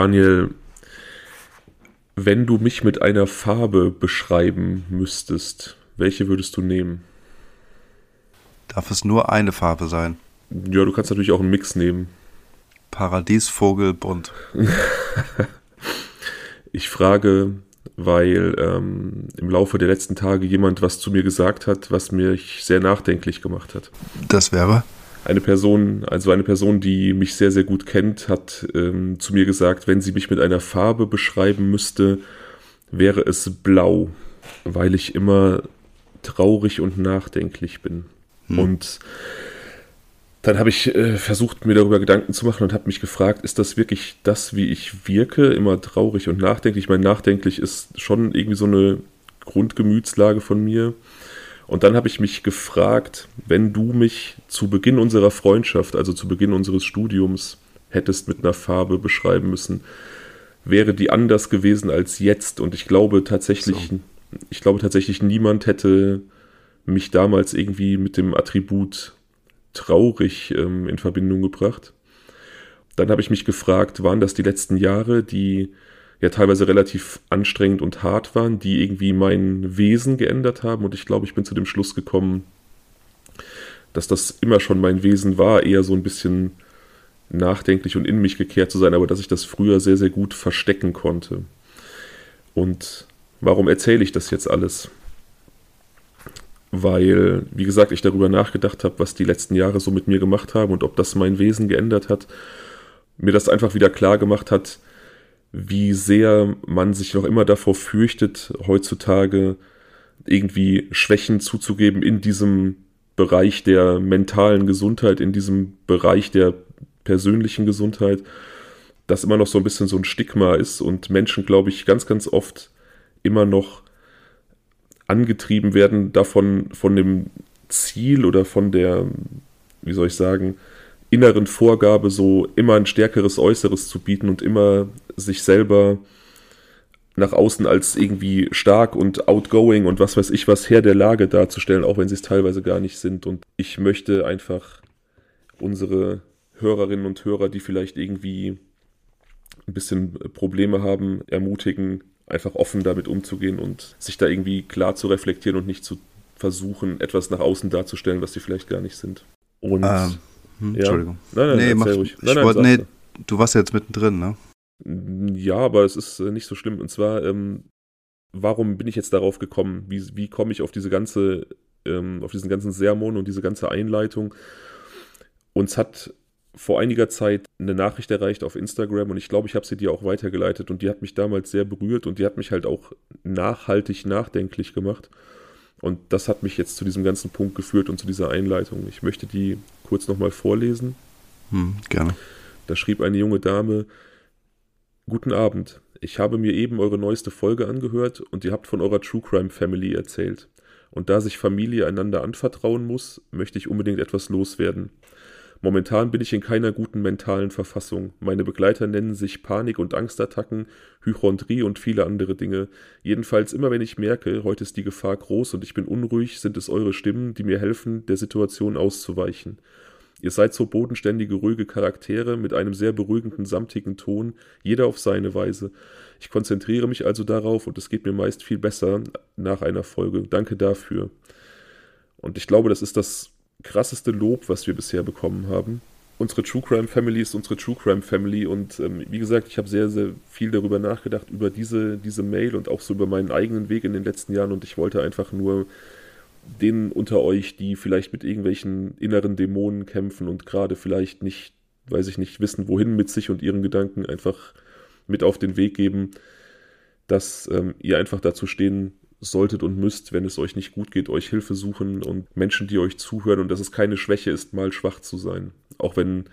Daniel, wenn du mich mit einer Farbe beschreiben müsstest, welche würdest du nehmen? Darf es nur eine Farbe sein? Ja, du kannst natürlich auch einen Mix nehmen. Paradiesvogel bunt. ich frage, weil ähm, im Laufe der letzten Tage jemand was zu mir gesagt hat, was mich sehr nachdenklich gemacht hat. Das wäre? Eine Person, also eine Person, die mich sehr, sehr gut kennt, hat ähm, zu mir gesagt, wenn sie mich mit einer Farbe beschreiben müsste, wäre es blau, weil ich immer traurig und nachdenklich bin. Hm. Und dann habe ich äh, versucht, mir darüber Gedanken zu machen und habe mich gefragt, ist das wirklich das, wie ich wirke, immer traurig und nachdenklich? Ich meine, nachdenklich ist schon irgendwie so eine Grundgemütslage von mir. Und dann habe ich mich gefragt, wenn du mich zu Beginn unserer Freundschaft, also zu Beginn unseres Studiums, hättest mit einer Farbe beschreiben müssen, wäre die anders gewesen als jetzt. Und ich glaube tatsächlich, so. ich glaube tatsächlich, niemand hätte mich damals irgendwie mit dem Attribut traurig ähm, in Verbindung gebracht. Dann habe ich mich gefragt, waren das die letzten Jahre, die ja teilweise relativ anstrengend und hart waren, die irgendwie mein Wesen geändert haben. Und ich glaube, ich bin zu dem Schluss gekommen, dass das immer schon mein Wesen war, eher so ein bisschen nachdenklich und in mich gekehrt zu sein, aber dass ich das früher sehr, sehr gut verstecken konnte. Und warum erzähle ich das jetzt alles? weil, wie gesagt, ich darüber nachgedacht habe, was die letzten Jahre so mit mir gemacht haben und ob das mein Wesen geändert hat, mir das einfach wieder klar gemacht hat, wie sehr man sich noch immer davor fürchtet, heutzutage irgendwie Schwächen zuzugeben in diesem Bereich der mentalen Gesundheit, in diesem Bereich der persönlichen Gesundheit, das immer noch so ein bisschen so ein Stigma ist und Menschen, glaube ich, ganz, ganz oft immer noch angetrieben werden davon, von dem Ziel oder von der, wie soll ich sagen, inneren Vorgabe, so immer ein stärkeres Äußeres zu bieten und immer sich selber nach außen als irgendwie stark und outgoing und was weiß ich was her der Lage darzustellen, auch wenn sie es teilweise gar nicht sind. Und ich möchte einfach unsere Hörerinnen und Hörer, die vielleicht irgendwie ein bisschen Probleme haben, ermutigen, einfach offen damit umzugehen und sich da irgendwie klar zu reflektieren und nicht zu versuchen, etwas nach außen darzustellen, was sie vielleicht gar nicht sind. Und ähm, hm, ja. Entschuldigung. Nein, nein, nee, mach, ruhig. Nein, nein, wollt, nee, du warst jetzt mittendrin, ne? Ja, aber es ist äh, nicht so schlimm. Und zwar, ähm, warum bin ich jetzt darauf gekommen? Wie, wie komme ich auf diese ganze, ähm, auf diesen ganzen Sermon und diese ganze Einleitung? Uns hat vor einiger Zeit eine Nachricht erreicht auf Instagram und ich glaube, ich habe sie dir auch weitergeleitet und die hat mich damals sehr berührt und die hat mich halt auch nachhaltig nachdenklich gemacht. Und das hat mich jetzt zu diesem ganzen Punkt geführt und zu dieser Einleitung. Ich möchte die kurz nochmal vorlesen. Hm, gerne. Da schrieb eine junge Dame, Guten Abend, ich habe mir eben eure neueste Folge angehört und ihr habt von eurer True Crime Family erzählt. Und da sich Familie einander anvertrauen muss, möchte ich unbedingt etwas loswerden. Momentan bin ich in keiner guten mentalen Verfassung. Meine Begleiter nennen sich Panik- und Angstattacken, Hychondrie und viele andere Dinge. Jedenfalls immer wenn ich merke, heute ist die Gefahr groß und ich bin unruhig, sind es eure Stimmen, die mir helfen, der Situation auszuweichen. Ihr seid so bodenständige, ruhige Charaktere mit einem sehr beruhigenden, samtigen Ton, jeder auf seine Weise. Ich konzentriere mich also darauf und es geht mir meist viel besser nach einer Folge. Danke dafür. Und ich glaube, das ist das krasseste Lob, was wir bisher bekommen haben. Unsere True Crime Family ist unsere True Crime Family und ähm, wie gesagt, ich habe sehr, sehr viel darüber nachgedacht, über diese, diese Mail und auch so über meinen eigenen Weg in den letzten Jahren und ich wollte einfach nur denen unter euch, die vielleicht mit irgendwelchen inneren Dämonen kämpfen und gerade vielleicht nicht, weiß ich nicht, wissen, wohin mit sich und ihren Gedanken, einfach mit auf den Weg geben, dass ähm, ihr einfach dazu stehen solltet und müsst, wenn es euch nicht gut geht, euch Hilfe suchen und Menschen, die euch zuhören und dass es keine Schwäche ist, mal schwach zu sein. Auch wenn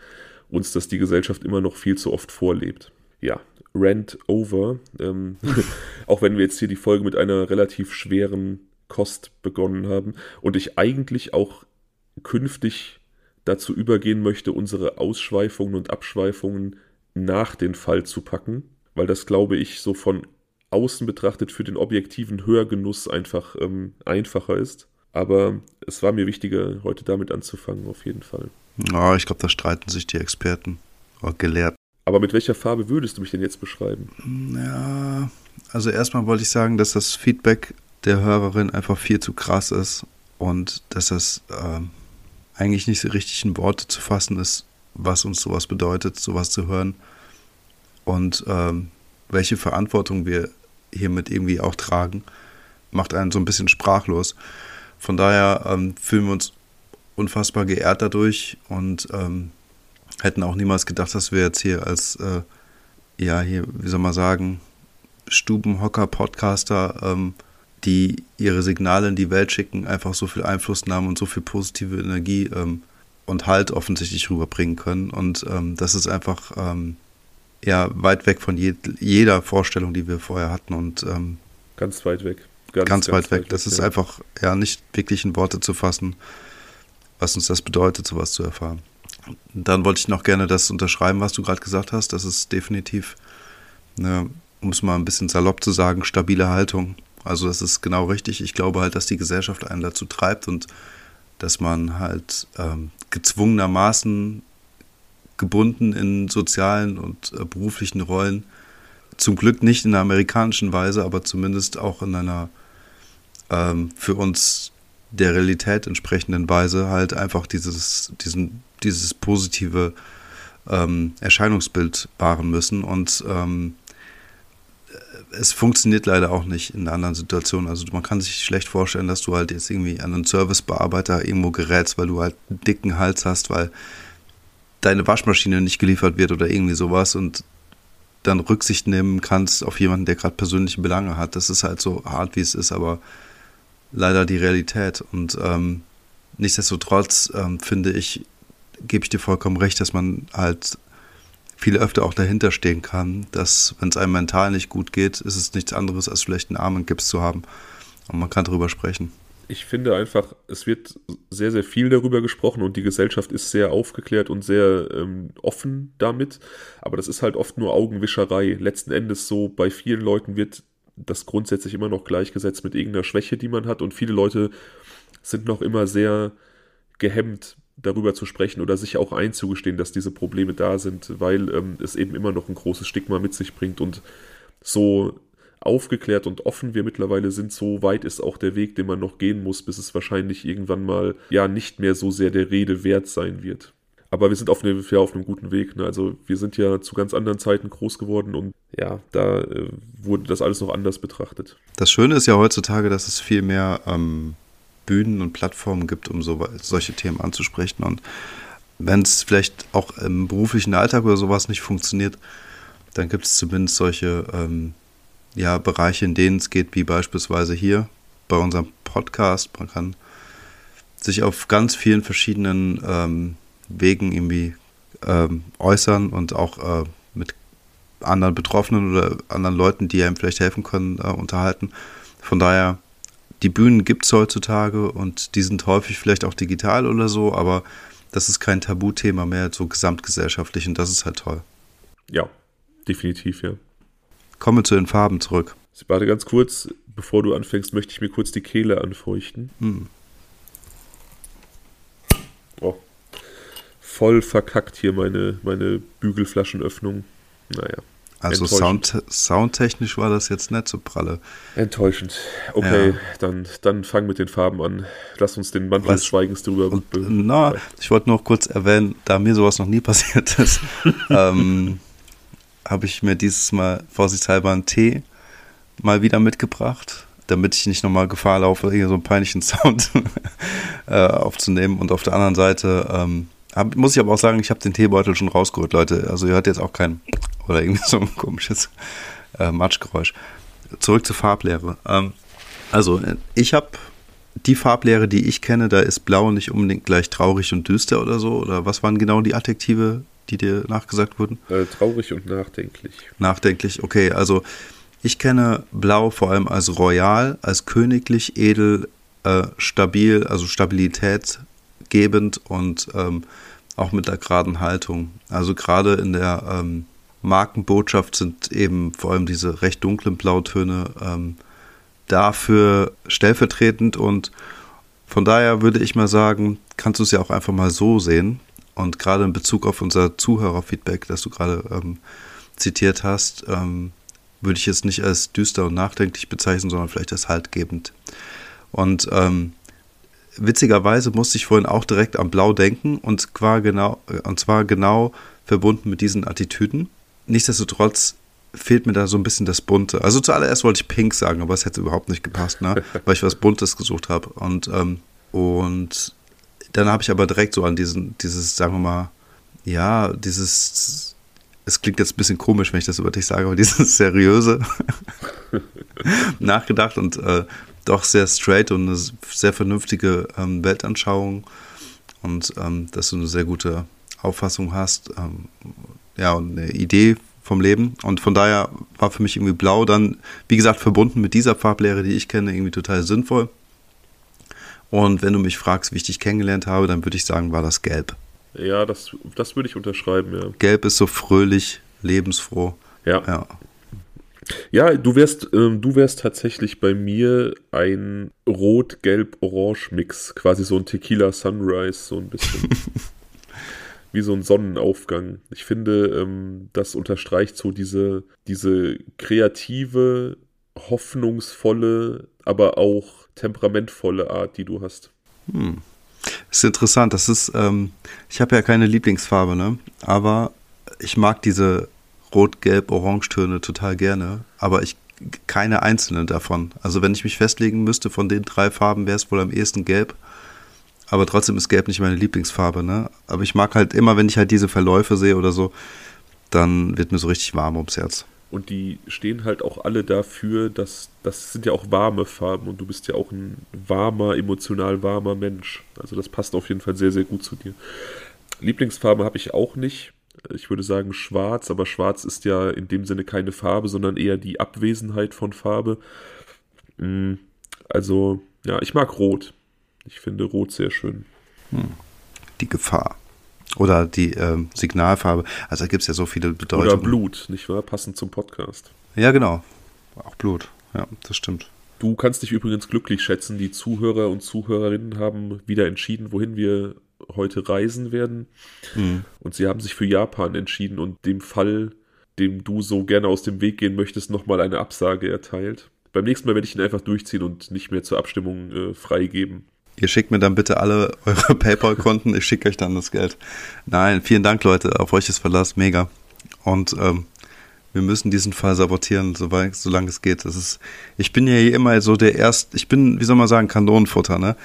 uns das die Gesellschaft immer noch viel zu oft vorlebt. Ja, Rant over. Ähm, auch wenn wir jetzt hier die Folge mit einer relativ schweren Kost begonnen haben und ich eigentlich auch künftig dazu übergehen möchte, unsere Ausschweifungen und Abschweifungen nach den Fall zu packen, weil das glaube ich so von außen betrachtet für den objektiven Hörgenuss einfach ähm, einfacher ist. Aber es war mir wichtiger, heute damit anzufangen, auf jeden Fall. Ja, ich glaube, da streiten sich die Experten. Oder gelehrt. Aber mit welcher Farbe würdest du mich denn jetzt beschreiben? Ja, also erstmal wollte ich sagen, dass das Feedback der Hörerin einfach viel zu krass ist und dass das äh, eigentlich nicht so richtig in Worte zu fassen ist, was uns sowas bedeutet, sowas zu hören und ähm, welche Verantwortung wir hiermit irgendwie auch tragen, macht einen so ein bisschen sprachlos. Von daher ähm, fühlen wir uns unfassbar geehrt dadurch und ähm, hätten auch niemals gedacht, dass wir jetzt hier als, äh, ja, hier, wie soll man sagen, Stubenhocker-Podcaster, ähm, die ihre Signale in die Welt schicken, einfach so viel Einfluss nahmen und so viel positive Energie ähm, und Halt offensichtlich rüberbringen können. Und ähm, das ist einfach ähm, ja weit weg von je jeder Vorstellung, die wir vorher hatten. Und ähm, ganz weit weg. Ganz, ganz, weit, weg. Das ist ja. einfach ja nicht wirklich in Worte zu fassen, was uns das bedeutet, sowas zu erfahren. Dann wollte ich noch gerne das unterschreiben, was du gerade gesagt hast. Das ist definitiv eine, um es mal ein bisschen salopp zu sagen, stabile Haltung. Also das ist genau richtig. Ich glaube halt, dass die Gesellschaft einen dazu treibt und dass man halt ähm, gezwungenermaßen gebunden in sozialen und äh, beruflichen Rollen, zum Glück nicht in der amerikanischen Weise, aber zumindest auch in einer ähm, für uns der Realität entsprechenden Weise halt einfach dieses, diesen, dieses positive ähm, Erscheinungsbild wahren müssen. Und ähm, es funktioniert leider auch nicht in anderen Situationen. Also man kann sich schlecht vorstellen, dass du halt jetzt irgendwie an einen Servicebearbeiter irgendwo gerätst, weil du halt einen dicken Hals hast, weil deine Waschmaschine nicht geliefert wird oder irgendwie sowas und dann Rücksicht nehmen kannst auf jemanden, der gerade persönliche Belange hat. Das ist halt so hart, wie es ist, aber leider die Realität. Und ähm, nichtsdestotrotz ähm, finde ich, gebe ich dir vollkommen recht, dass man halt viel öfter auch dahinter stehen kann, dass wenn es einem mental nicht gut geht, ist es nichts anderes, als vielleicht einen Arm und Gips zu haben. Und man kann darüber sprechen. Ich finde einfach, es wird sehr, sehr viel darüber gesprochen und die Gesellschaft ist sehr aufgeklärt und sehr ähm, offen damit. Aber das ist halt oft nur Augenwischerei. Letzten Endes so, bei vielen Leuten wird das grundsätzlich immer noch gleichgesetzt mit irgendeiner Schwäche, die man hat. Und viele Leute sind noch immer sehr gehemmt, darüber zu sprechen oder sich auch einzugestehen, dass diese Probleme da sind, weil ähm, es eben immer noch ein großes Stigma mit sich bringt. Und so aufgeklärt und offen wir mittlerweile sind, so weit ist auch der Weg, den man noch gehen muss, bis es wahrscheinlich irgendwann mal ja nicht mehr so sehr der Rede wert sein wird. Aber wir sind auf, eine, ja, auf einem guten Weg. Ne? Also wir sind ja zu ganz anderen Zeiten groß geworden und ja, da äh, wurde das alles noch anders betrachtet. Das Schöne ist ja heutzutage, dass es viel mehr ähm, Bühnen und Plattformen gibt, um so, solche Themen anzusprechen. Und wenn es vielleicht auch im beruflichen Alltag oder sowas nicht funktioniert, dann gibt es zumindest solche ähm, ja, Bereiche, in denen es geht, wie beispielsweise hier bei unserem Podcast. Man kann sich auf ganz vielen verschiedenen ähm, Wegen irgendwie ähm, äußern und auch äh, mit anderen Betroffenen oder anderen Leuten, die einem vielleicht helfen können, äh, unterhalten. Von daher, die Bühnen gibt es heutzutage und die sind häufig vielleicht auch digital oder so, aber das ist kein Tabuthema mehr, so gesamtgesellschaftlich und das ist halt toll. Ja, definitiv, ja. Kommen wir zu den Farben zurück. Warte ganz kurz, bevor du anfängst, möchte ich mir kurz die Kehle anfeuchten. Hm. Oh, voll verkackt hier meine, meine Bügelflaschenöffnung. Naja. Also Sound, soundtechnisch war das jetzt nicht so pralle. Enttäuschend. Okay, ja. dann, dann fang mit den Farben an. Lass uns den Mantel des Schweigens drüber. Und, na, ich wollte noch kurz erwähnen, da mir sowas noch nie passiert ist, ähm, habe ich mir dieses Mal vorsichtshalber einen Tee mal wieder mitgebracht, damit ich nicht nochmal Gefahr laufe, hier so einen peinlichen Sound äh, aufzunehmen. Und auf der anderen Seite ähm, hab, muss ich aber auch sagen, ich habe den Teebeutel schon rausgeholt, Leute. Also ihr hört jetzt auch kein oder irgendwie so ein komisches äh, Matschgeräusch. Zurück zur Farblehre. Ähm, also ich habe die Farblehre, die ich kenne, da ist Blau nicht unbedingt gleich traurig und düster oder so. Oder was waren genau die Adjektive, die dir nachgesagt wurden? Äh, traurig und nachdenklich. Nachdenklich, okay. Also ich kenne Blau vor allem als royal, als königlich, edel, äh, stabil, also stabilitätsgebend und ähm, auch mit der geraden Haltung. Also gerade in der ähm, Markenbotschaft sind eben vor allem diese recht dunklen Blautöne ähm, dafür stellvertretend und von daher würde ich mal sagen, kannst du es ja auch einfach mal so sehen. Und gerade in Bezug auf unser Zuhörerfeedback, das du gerade ähm, zitiert hast, ähm, würde ich es nicht als düster und nachdenklich bezeichnen, sondern vielleicht als haltgebend. Und ähm, witzigerweise musste ich vorhin auch direkt am Blau denken und zwar genau, und zwar genau verbunden mit diesen Attitüden. Nichtsdestotrotz fehlt mir da so ein bisschen das Bunte. Also zuallererst wollte ich Pink sagen, aber es hätte überhaupt nicht gepasst, ne? weil ich was Buntes gesucht habe. Und, ähm, und dann habe ich aber direkt so an diesen, dieses, sagen wir mal, ja, dieses, es klingt jetzt ein bisschen komisch, wenn ich das über dich sage, aber dieses seriöse nachgedacht und äh, doch sehr straight und eine sehr vernünftige ähm, Weltanschauung und ähm, dass du eine sehr gute Auffassung hast, ähm, ja, und eine Idee vom Leben. Und von daher war für mich irgendwie blau dann, wie gesagt, verbunden mit dieser Farblehre, die ich kenne, irgendwie total sinnvoll. Und wenn du mich fragst, wie ich dich kennengelernt habe, dann würde ich sagen, war das gelb. Ja, das, das würde ich unterschreiben, ja. Gelb ist so fröhlich, lebensfroh. Ja. Ja, ja du wärst, ähm, du wärst tatsächlich bei mir ein Rot-Gelb-Orange-Mix, quasi so ein Tequila Sunrise, so ein bisschen. wie so ein Sonnenaufgang. Ich finde, ähm, das unterstreicht so diese, diese kreative, hoffnungsvolle, aber auch temperamentvolle Art, die du hast. Hm. Ist interessant. Das ist, ähm, ich habe ja keine Lieblingsfarbe, ne? Aber ich mag diese Rot-Gelb-Orange-Töne total gerne. Aber ich keine einzelne davon. Also wenn ich mich festlegen müsste von den drei Farben, wäre es wohl am ehesten Gelb. Aber trotzdem ist Gelb nicht meine Lieblingsfarbe, ne? Aber ich mag halt immer, wenn ich halt diese Verläufe sehe oder so, dann wird mir so richtig warm ums Herz. Und die stehen halt auch alle dafür, dass das sind ja auch warme Farben und du bist ja auch ein warmer, emotional warmer Mensch. Also das passt auf jeden Fall sehr, sehr gut zu dir. Lieblingsfarbe habe ich auch nicht. Ich würde sagen schwarz, aber schwarz ist ja in dem Sinne keine Farbe, sondern eher die Abwesenheit von Farbe. Mm, also, ja, ich mag rot. Ich finde rot sehr schön. Hm. Die Gefahr. Oder die ähm, Signalfarbe. Also da gibt es ja so viele Bedeutungen. Oder Blut, nicht wahr? Passend zum Podcast. Ja, genau. Auch Blut. Ja, das stimmt. Du kannst dich übrigens glücklich schätzen. Die Zuhörer und Zuhörerinnen haben wieder entschieden, wohin wir heute reisen werden. Mhm. Und sie haben sich für Japan entschieden und dem Fall, dem du so gerne aus dem Weg gehen möchtest, nochmal eine Absage erteilt. Beim nächsten Mal werde ich ihn einfach durchziehen und nicht mehr zur Abstimmung äh, freigeben. Ihr schickt mir dann bitte alle eure PayPal-Konten, ich schicke euch dann das Geld. Nein, vielen Dank, Leute, auf euch ist Verlass, mega. Und ähm, wir müssen diesen Fall sabotieren, solange es geht. Das ist, ich bin ja hier immer so der Erst, ich bin, wie soll man sagen, Kanonenfutter, ne?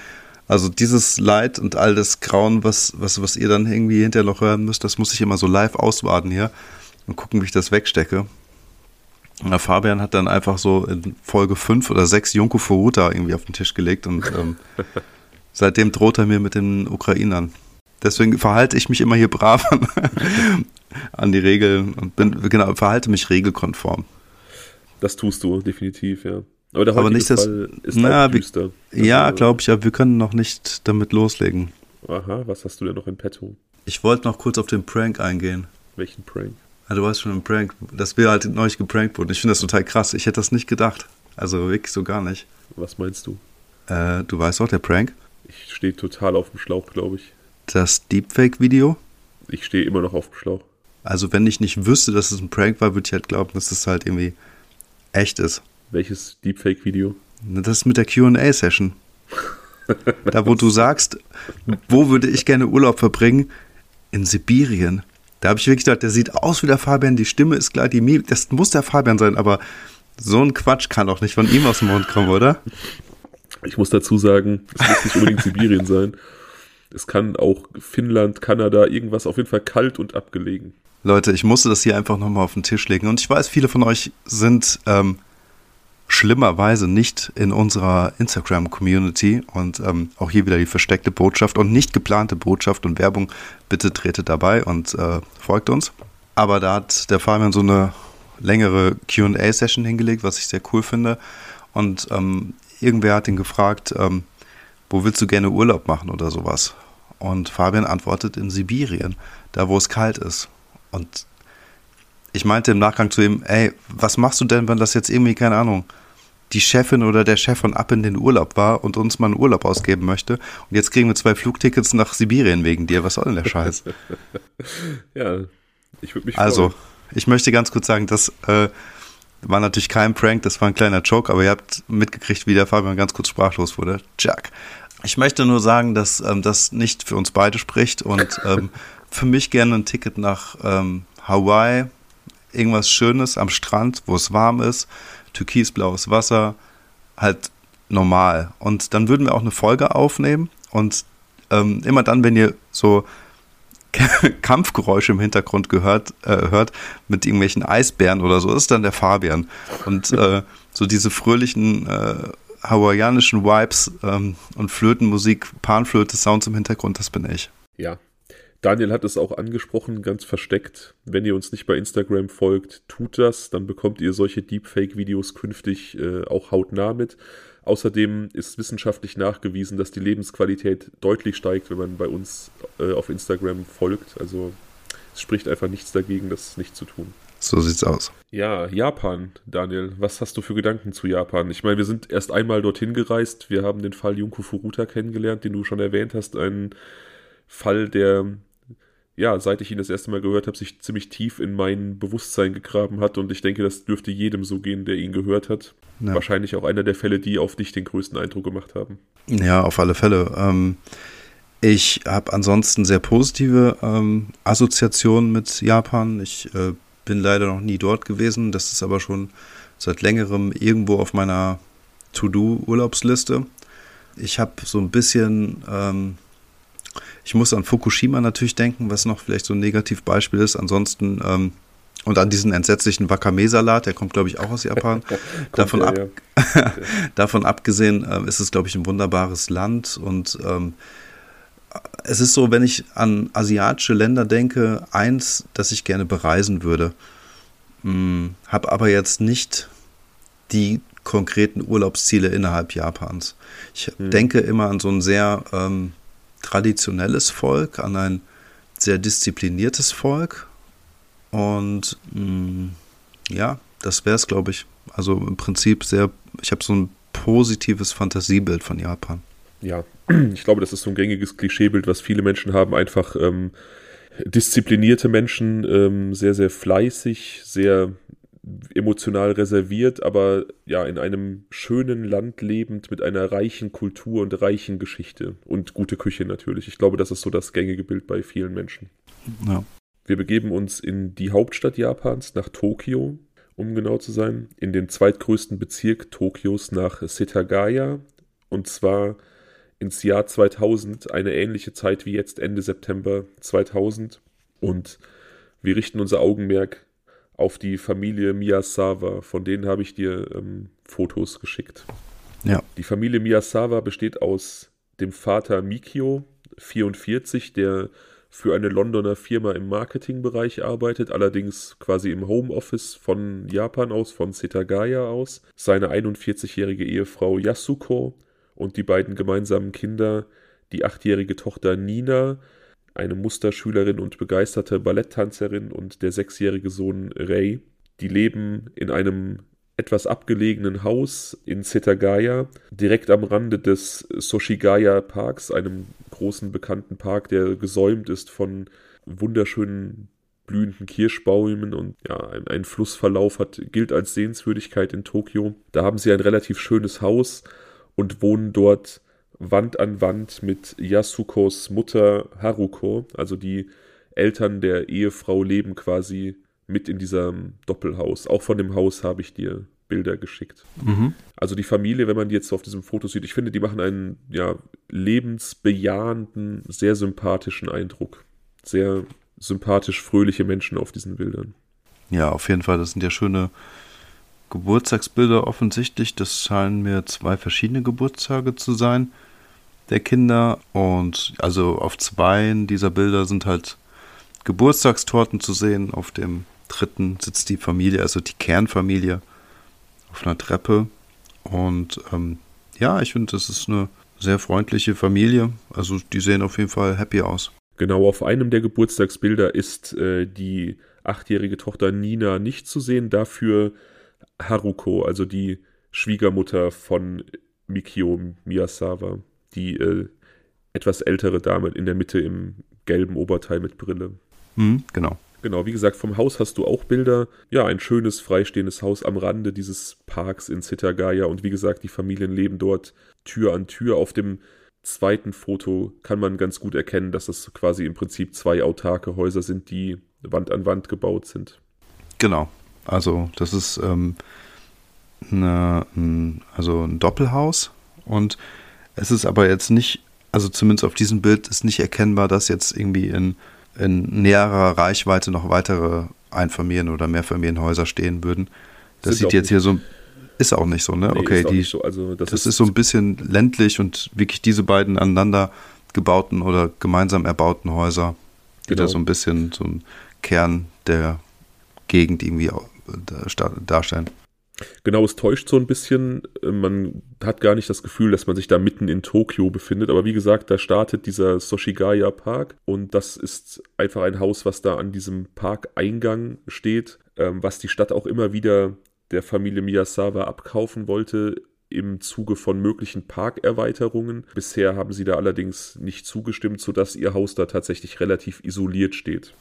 Also dieses Leid und all das Grauen, was, was, was ihr dann irgendwie hinterher noch hören müsst, das muss ich immer so live auswarten hier und gucken, wie ich das wegstecke. Und Fabian hat dann einfach so in Folge 5 oder 6 Junko Furuta irgendwie auf den Tisch gelegt und ähm, Seitdem droht er mir mit den Ukrainern. Deswegen verhalte ich mich immer hier brav an, an die Regeln und bin, genau, verhalte mich regelkonform. Das tust du, definitiv, ja. Aber der Aber nicht Fall ist na, düster. Wir, ja, also glaube ich, aber wir können noch nicht damit loslegen. Aha, was hast du denn noch in petto? Ich wollte noch kurz auf den Prank eingehen. Welchen Prank? Ja, du weißt schon, ein Prank, dass wir halt neulich geprankt wurden. Ich finde das total krass. Ich hätte das nicht gedacht. Also wirklich so gar nicht. Was meinst du? Äh, du weißt auch, der Prank? Stehe total auf dem Schlauch, glaube ich. Das Deepfake-Video? Ich stehe immer noch auf dem Schlauch. Also, wenn ich nicht wüsste, dass es ein Prank war, würde ich halt glauben, dass es halt irgendwie echt ist. Welches Deepfake-Video? Das ist mit der QA-Session. da, wo du sagst, wo würde ich gerne Urlaub verbringen? In Sibirien. Da habe ich wirklich gedacht, der sieht aus wie der Fabian, die Stimme ist klar, die Mimik, das muss der Fabian sein, aber so ein Quatsch kann doch nicht von ihm aus dem Mund kommen, oder? Ich muss dazu sagen, es muss nicht unbedingt Sibirien sein. Es kann auch Finnland, Kanada, irgendwas auf jeden Fall kalt und abgelegen. Leute, ich musste das hier einfach nochmal auf den Tisch legen. Und ich weiß, viele von euch sind ähm, schlimmerweise nicht in unserer Instagram-Community. Und ähm, auch hier wieder die versteckte Botschaft und nicht geplante Botschaft und Werbung. Bitte tretet dabei und äh, folgt uns. Aber da hat der Fabian so eine längere QA-Session hingelegt, was ich sehr cool finde. Und ähm, irgendwer hat ihn gefragt, ähm, wo willst du gerne Urlaub machen oder sowas? Und Fabian antwortet in Sibirien, da wo es kalt ist. Und ich meinte im Nachgang zu ihm, ey, was machst du denn, wenn das jetzt irgendwie, keine Ahnung, die Chefin oder der Chef von ab in den Urlaub war und uns mal einen Urlaub ausgeben möchte. Und jetzt kriegen wir zwei Flugtickets nach Sibirien wegen dir. Was soll denn der Scheiß? ja, ich würde mich Also, freuen. ich möchte ganz kurz sagen, das äh, war natürlich kein Prank, das war ein kleiner Joke, aber ihr habt mitgekriegt, wie der Fabian ganz kurz sprachlos wurde. Jack. Ich möchte nur sagen, dass ähm, das nicht für uns beide spricht und ähm, für mich gerne ein Ticket nach ähm, Hawaii, irgendwas Schönes am Strand, wo es warm ist, türkisblaues Wasser, halt normal. Und dann würden wir auch eine Folge aufnehmen und ähm, immer dann, wenn ihr so Kampfgeräusche im Hintergrund gehört, äh, hört mit irgendwelchen Eisbären oder so, ist dann der Fabian. Und äh, so diese fröhlichen äh, hawaiianischen Vibes ähm, und Flötenmusik, Panflöte, Sounds im Hintergrund, das bin ich. Ja. Daniel hat es auch angesprochen, ganz versteckt. Wenn ihr uns nicht bei Instagram folgt, tut das, dann bekommt ihr solche Deepfake-Videos künftig äh, auch hautnah mit. Außerdem ist wissenschaftlich nachgewiesen, dass die Lebensqualität deutlich steigt, wenn man bei uns äh, auf Instagram folgt. Also es spricht einfach nichts dagegen, das nicht zu tun. So sieht's aus. Ja, Japan, Daniel. Was hast du für Gedanken zu Japan? Ich meine, wir sind erst einmal dorthin gereist. Wir haben den Fall Junko Furuta kennengelernt, den du schon erwähnt hast. Ein Fall, der ja, seit ich ihn das erste Mal gehört habe, sich ziemlich tief in mein Bewusstsein gegraben hat. Und ich denke, das dürfte jedem so gehen, der ihn gehört hat. Ja. Wahrscheinlich auch einer der Fälle, die auf dich den größten Eindruck gemacht haben. Ja, auf alle Fälle. Ähm, ich habe ansonsten sehr positive ähm, Assoziationen mit Japan. Ich äh, bin leider noch nie dort gewesen. Das ist aber schon seit längerem irgendwo auf meiner To-Do-Urlaubsliste. Ich habe so ein bisschen ähm, ich muss an Fukushima natürlich denken, was noch vielleicht so ein Negativbeispiel ist. Ansonsten ähm, und an diesen entsetzlichen Wakame-Salat, der kommt, glaube ich, auch aus Japan. davon, der, ab, ja. davon abgesehen äh, ist es, glaube ich, ein wunderbares Land. Und ähm, es ist so, wenn ich an asiatische Länder denke, eins, das ich gerne bereisen würde, hm, habe aber jetzt nicht die konkreten Urlaubsziele innerhalb Japans. Ich hm. denke immer an so ein sehr ähm, traditionelles Volk, an ein sehr diszipliniertes Volk. Und mh, mm, ja, das wäre es, glaube ich. Also im Prinzip sehr, ich habe so ein positives Fantasiebild von Japan. Ja, ich glaube, das ist so ein gängiges Klischeebild, was viele Menschen haben. Einfach ähm, disziplinierte Menschen, ähm, sehr, sehr fleißig, sehr emotional reserviert, aber ja, in einem schönen Land lebend mit einer reichen Kultur und reichen Geschichte und gute Küche natürlich. Ich glaube, das ist so das gängige Bild bei vielen Menschen. Ja. Wir begeben uns in die Hauptstadt Japans, nach Tokio, um genau zu sein, in den zweitgrößten Bezirk Tokios nach Setagaya und zwar ins Jahr 2000, eine ähnliche Zeit wie jetzt Ende September 2000 und wir richten unser Augenmerk auf die Familie Miyazawa. Von denen habe ich dir ähm, Fotos geschickt. Ja. Die Familie Miyazawa besteht aus dem Vater Mikio, 44, der für eine Londoner Firma im Marketingbereich arbeitet, allerdings quasi im Homeoffice von Japan aus, von Setagaya aus. Seine 41-jährige Ehefrau Yasuko und die beiden gemeinsamen Kinder, die achtjährige Tochter Nina, eine Musterschülerin und begeisterte Balletttänzerin und der sechsjährige Sohn Ray. Die leben in einem etwas abgelegenen Haus in Setagaya, direkt am Rande des Soshigaya Parks, einem großen bekannten Park, der gesäumt ist von wunderschönen blühenden Kirschbäumen und ja, ein, ein Flussverlauf hat, gilt als Sehenswürdigkeit in Tokio. Da haben sie ein relativ schönes Haus und wohnen dort Wand an Wand mit Yasukos Mutter Haruko. Also die Eltern der Ehefrau leben quasi mit in diesem Doppelhaus. Auch von dem Haus habe ich dir Bilder geschickt. Mhm. Also die Familie, wenn man die jetzt auf diesem Foto sieht, ich finde, die machen einen ja, lebensbejahenden, sehr sympathischen Eindruck. Sehr sympathisch fröhliche Menschen auf diesen Bildern. Ja, auf jeden Fall. Das sind ja schöne Geburtstagsbilder offensichtlich. Das scheinen mir zwei verschiedene Geburtstage zu sein der Kinder. Und also auf zwei dieser Bilder sind halt Geburtstagstorten zu sehen. Auf dem dritten sitzt die Familie, also die Kernfamilie, auf einer Treppe. Und ähm, ja, ich finde, das ist eine sehr freundliche Familie. Also die sehen auf jeden Fall happy aus. Genau, auf einem der Geburtstagsbilder ist äh, die achtjährige Tochter Nina nicht zu sehen, dafür Haruko, also die Schwiegermutter von Mikio Miyazawa, die äh, etwas ältere Dame in der Mitte im gelben Oberteil mit Brille. Mhm, genau. Genau, wie gesagt, vom Haus hast du auch Bilder. Ja, ein schönes, freistehendes Haus am Rande dieses Parks in Setagaya. Und wie gesagt, die Familien leben dort Tür an Tür. Auf dem zweiten Foto kann man ganz gut erkennen, dass es quasi im Prinzip zwei autarke Häuser sind, die Wand an Wand gebaut sind. Genau. Also, das ist ähm, eine, ein, also ein Doppelhaus. Und es ist aber jetzt nicht, also zumindest auf diesem Bild ist nicht erkennbar, dass jetzt irgendwie in in näherer Reichweite noch weitere Einfamilien- oder Mehrfamilienhäuser stehen würden. Das Sind sieht jetzt hier so, ist auch nicht so, ne? Nee, okay, die, so. also, das, das ist, ist, so ein bisschen ländlich und wirklich diese beiden aneinander gebauten oder gemeinsam erbauten Häuser, die genau. da so ein bisschen so ein Kern der Gegend irgendwie darstellen. Genau, es täuscht so ein bisschen. Man hat gar nicht das Gefühl, dass man sich da mitten in Tokio befindet. Aber wie gesagt, da startet dieser Soshigaya Park und das ist einfach ein Haus, was da an diesem Parkeingang steht, ähm, was die Stadt auch immer wieder der Familie Miyazawa abkaufen wollte im Zuge von möglichen Parkerweiterungen. Bisher haben sie da allerdings nicht zugestimmt, sodass ihr Haus da tatsächlich relativ isoliert steht.